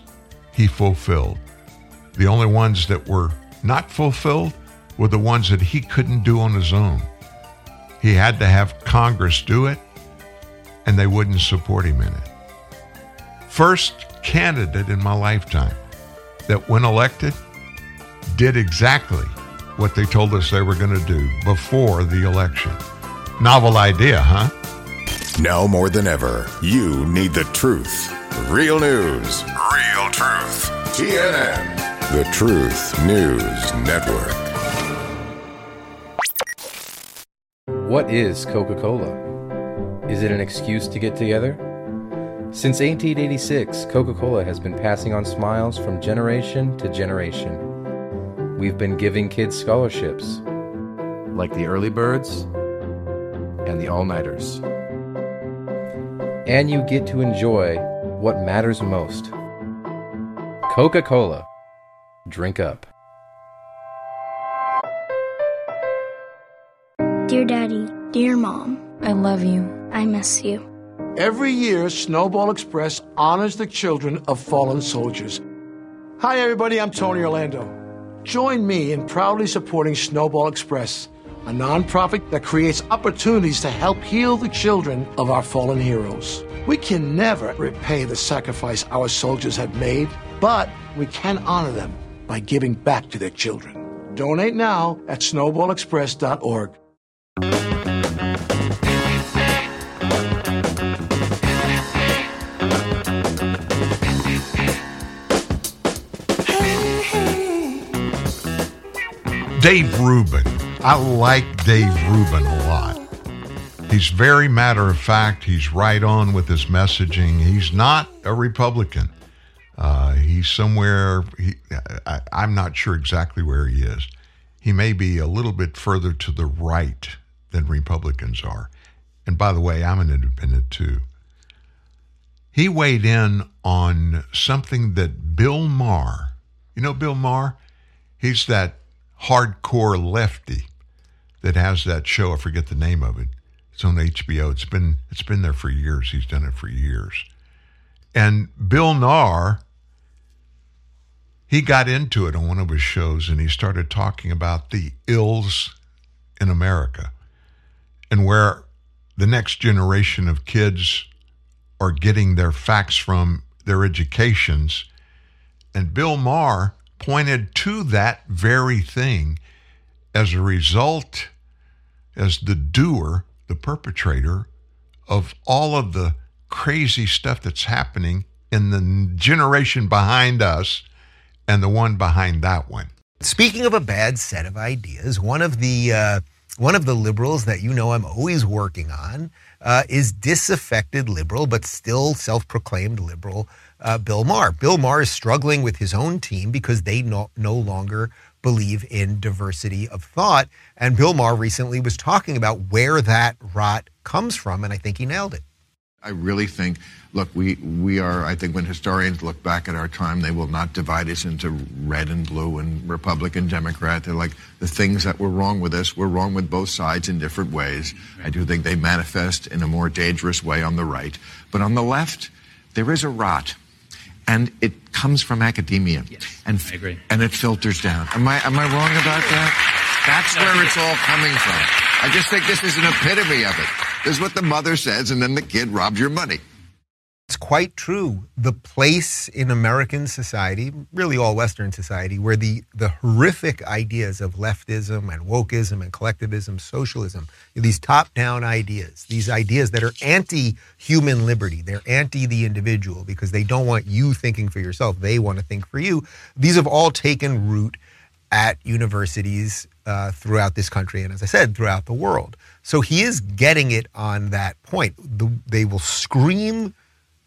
he fulfilled. The only ones that were not fulfilled were the ones that he couldn't do on his own. He had to have Congress do it, and they wouldn't support him in it. First candidate in my lifetime that, when elected, did exactly what they told us they were going to do before the election. Novel idea, huh? Now more than ever, you need the truth. Real news. Real truth. TNN. The Truth News Network. What is Coca Cola? Is it an excuse to get together? Since 1886, Coca Cola has been passing on smiles from generation to generation. We've been giving kids scholarships, like the early birds and the all nighters. And you get to enjoy what matters most Coca Cola. Drink up. Dear Daddy, dear Mom, I love you. I miss you. Every year, Snowball Express honors the children of fallen soldiers. Hi, everybody, I'm Tony Orlando. Join me in proudly supporting Snowball Express, a nonprofit that creates opportunities to help heal the children of our fallen heroes. We can never repay the sacrifice our soldiers have made, but we can honor them by giving back to their children. Donate now at snowballexpress.org. Dave Rubin. I like Dave Rubin a lot. He's very matter of fact. He's right on with his messaging. He's not a Republican. Uh, he's somewhere, he, I, I'm not sure exactly where he is. He may be a little bit further to the right than Republicans are. And by the way, I'm an independent too. He weighed in on something that Bill Maher, you know Bill Maher? He's that hardcore lefty that has that show. I forget the name of it. It's on HBO. It's been it's been there for years. He's done it for years. And Bill Maher, he got into it on one of his shows and he started talking about the ills in America and where the next generation of kids are getting their facts from their educations. And Bill Maher pointed to that very thing as a result, as the doer, the perpetrator of all of the crazy stuff that's happening in the generation behind us and the one behind that one. Speaking of a bad set of ideas, one of the uh, one of the liberals that you know I'm always working on uh, is disaffected liberal, but still self proclaimed liberal, uh, Bill Maher. Bill Maher is struggling with his own team because they no, no longer believe in diversity of thought. And Bill Maher recently was talking about where that rot comes from, and I think he nailed it. I really think, look, we, we are, I think when historians look back at our time, they will not divide us into red and blue and Republican, Democrat. They're like the things that were wrong with us were wrong with both sides in different ways. I do think they manifest in a more dangerous way on the right. But on the left, there is a rot. And it comes from academia. Yes, and, I agree. And it filters down. Am I, am I wrong about that? That's where it's all coming from. I just think this is an epitome of it. Is what the mother says, and then the kid robs your money. It's quite true. The place in American society, really all Western society, where the, the horrific ideas of leftism and wokeism and collectivism, socialism, these top down ideas, these ideas that are anti human liberty, they're anti the individual because they don't want you thinking for yourself, they want to think for you. These have all taken root at universities uh, throughout this country and, as I said, throughout the world. So he is getting it on that point. The, they will scream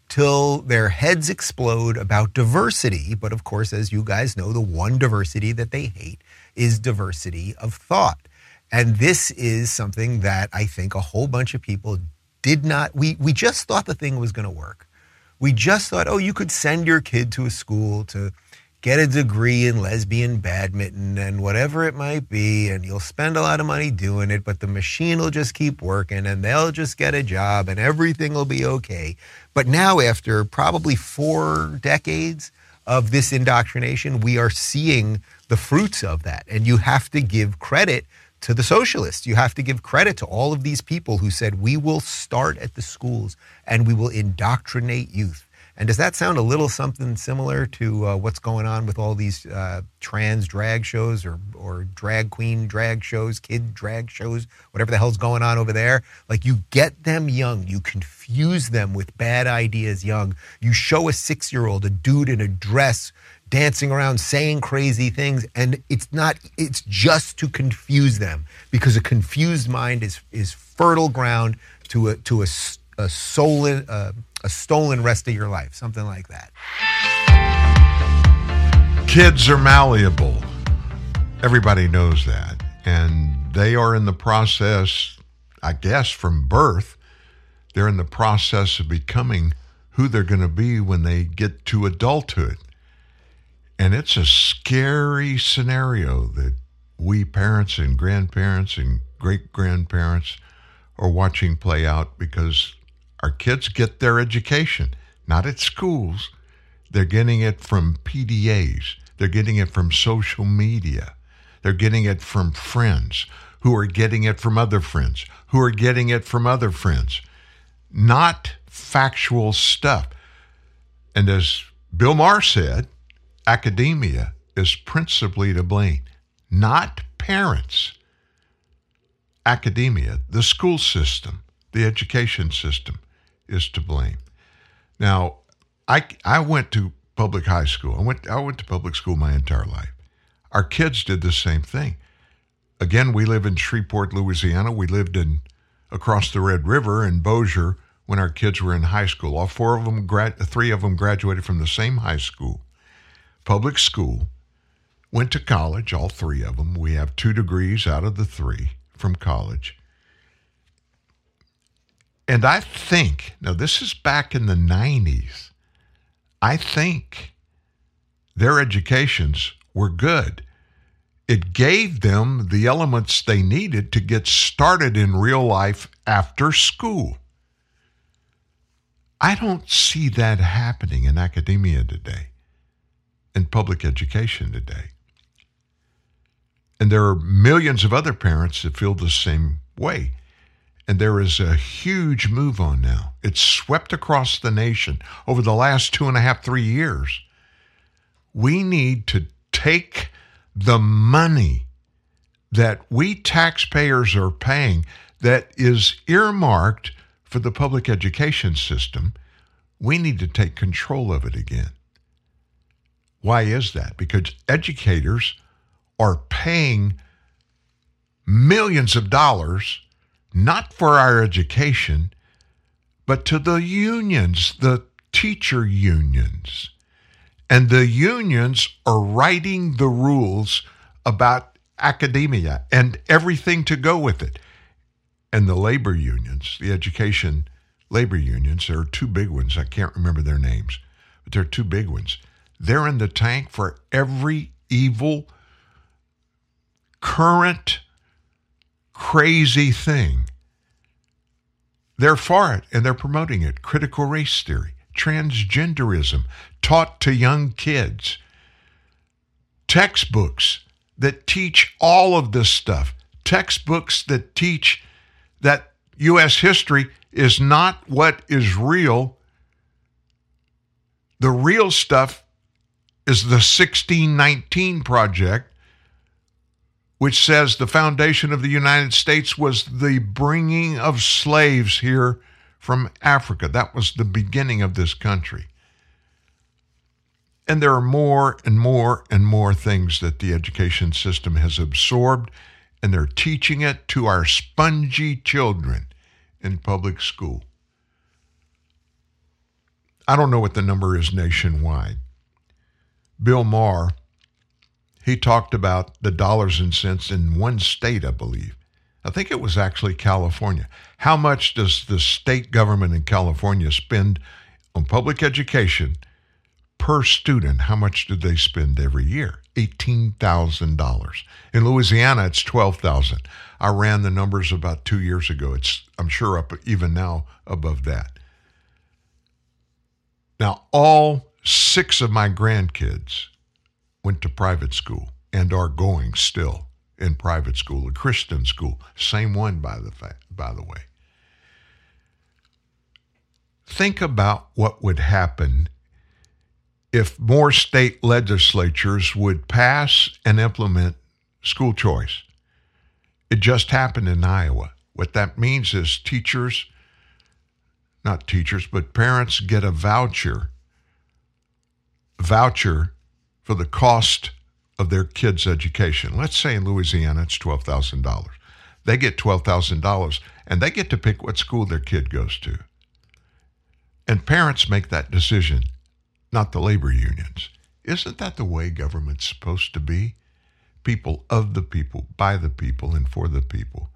till their heads explode about diversity. But of course, as you guys know, the one diversity that they hate is diversity of thought. And this is something that I think a whole bunch of people did not, we, we just thought the thing was going to work. We just thought, oh, you could send your kid to a school to get a degree in lesbian badminton and whatever it might be, and you'll spend a lot of money doing it, but the machine will just keep working and they'll just get a job and everything will be okay. But now, after probably four decades of this indoctrination, we are seeing the fruits of that. And you have to give credit to the socialists. You have to give credit to all of these people who said, we will start at the schools and we will indoctrinate youth. And does that sound a little something similar to uh, what's going on with all these uh, trans drag shows or, or drag queen drag shows, kid drag shows, whatever the hell's going on over there? Like you get them young, you confuse them with bad ideas young. You show a six year old a dude in a dress dancing around saying crazy things and it's not it's just to confuse them because a confused mind is is fertile ground to a to a, a soul uh, a stolen rest of your life, something like that. Kids are malleable. Everybody knows that. And they are in the process, I guess, from birth, they're in the process of becoming who they're going to be when they get to adulthood. And it's a scary scenario that we parents and grandparents and great grandparents are watching play out because our kids get their education not at schools. They're getting it from PDAs. They're getting it from social media. They're getting it from friends who are getting it from other friends who are getting it from other friends. Not factual stuff. And as Bill Maher said, academia is principally to blame, not parents. Academia, the school system, the education system is to blame. Now, I, I went to public high school. I went, I went to public school my entire life. Our kids did the same thing. Again, we live in Shreveport, Louisiana. We lived in across the Red River in Bossier when our kids were in high school. All four of them, grad, three of them graduated from the same high school, public school, went to college, all three of them. We have two degrees out of the three from college. And I think, now this is back in the 90s, I think their educations were good. It gave them the elements they needed to get started in real life after school. I don't see that happening in academia today, in public education today. And there are millions of other parents that feel the same way. And there is a huge move on now. It's swept across the nation over the last two and a half, three years. We need to take the money that we taxpayers are paying that is earmarked for the public education system. We need to take control of it again. Why is that? Because educators are paying millions of dollars, not for our education, but to the unions, the teacher unions. And the unions are writing the rules about academia and everything to go with it. And the labor unions, the education labor unions, there are two big ones. I can't remember their names, but they're two big ones. They're in the tank for every evil, current, crazy thing. They're for it and they're promoting it. Critical race theory, transgenderism taught to young kids, textbooks that teach all of this stuff, textbooks that teach that U.S. history is not what is real. The real stuff is the 1619 Project, which says the foundation of the United States was the bringing of slaves here from Africa. That was the beginning of this country. And there are more and more and more things that the education system has absorbed, and they're teaching it to our spongy children in public school. I don't know what the number is nationwide. Bill Maher, he talked about the dollars and cents in one state, I believe. I think it was actually California. How much does the state government in California spend on public education per student? How much do they spend every year? $18,000. In Louisiana, it's 12,000. I ran the numbers about 2 years ago. It's I'm sure up even now above that. Now, all 6 of my grandkids went to private school and are going still in private school, a Christian school. Same one, by the fa- by the way. Think about what would happen if more state legislatures would pass and implement school choice. It just happened in Iowa. What that means is teachers, not teachers, but parents get a voucher, voucher for the cost of their kids' education. Let's say in Louisiana it's $12,000. They get $12,000 and they get to pick what school their kid goes to. And parents make that decision, not the labor unions. Isn't that the way government's supposed to be? People of the people, by the people, and for the people.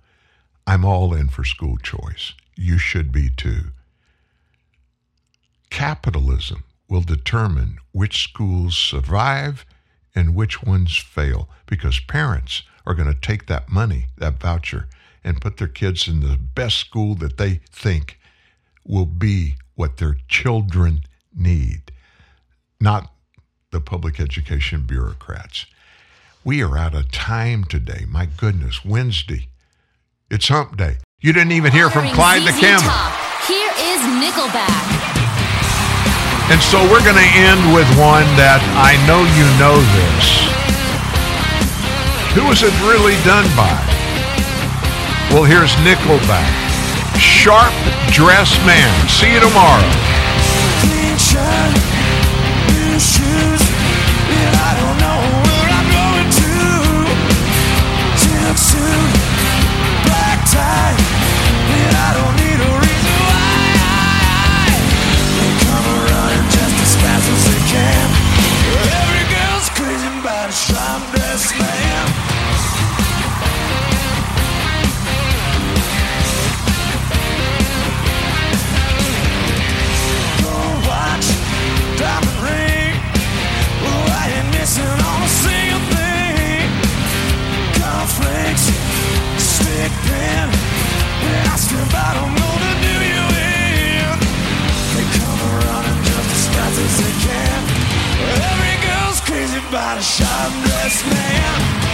I'm all in for school choice. You should be too. Capitalism will determine which schools survive and which ones fail because parents are going to take that money, that voucher, and put their kids in the best school that they think will be what their children need, not the public education bureaucrats. We are out of time today. My goodness, Wednesday. It's hump day. You didn't even hear from Clyde the Camel. Here is Nickelback. And so we're going to end with one that I know you know this. Who is it really done by? Well, here's Nickelback. Sharp Dressed Man. See you tomorrow. Shameless man.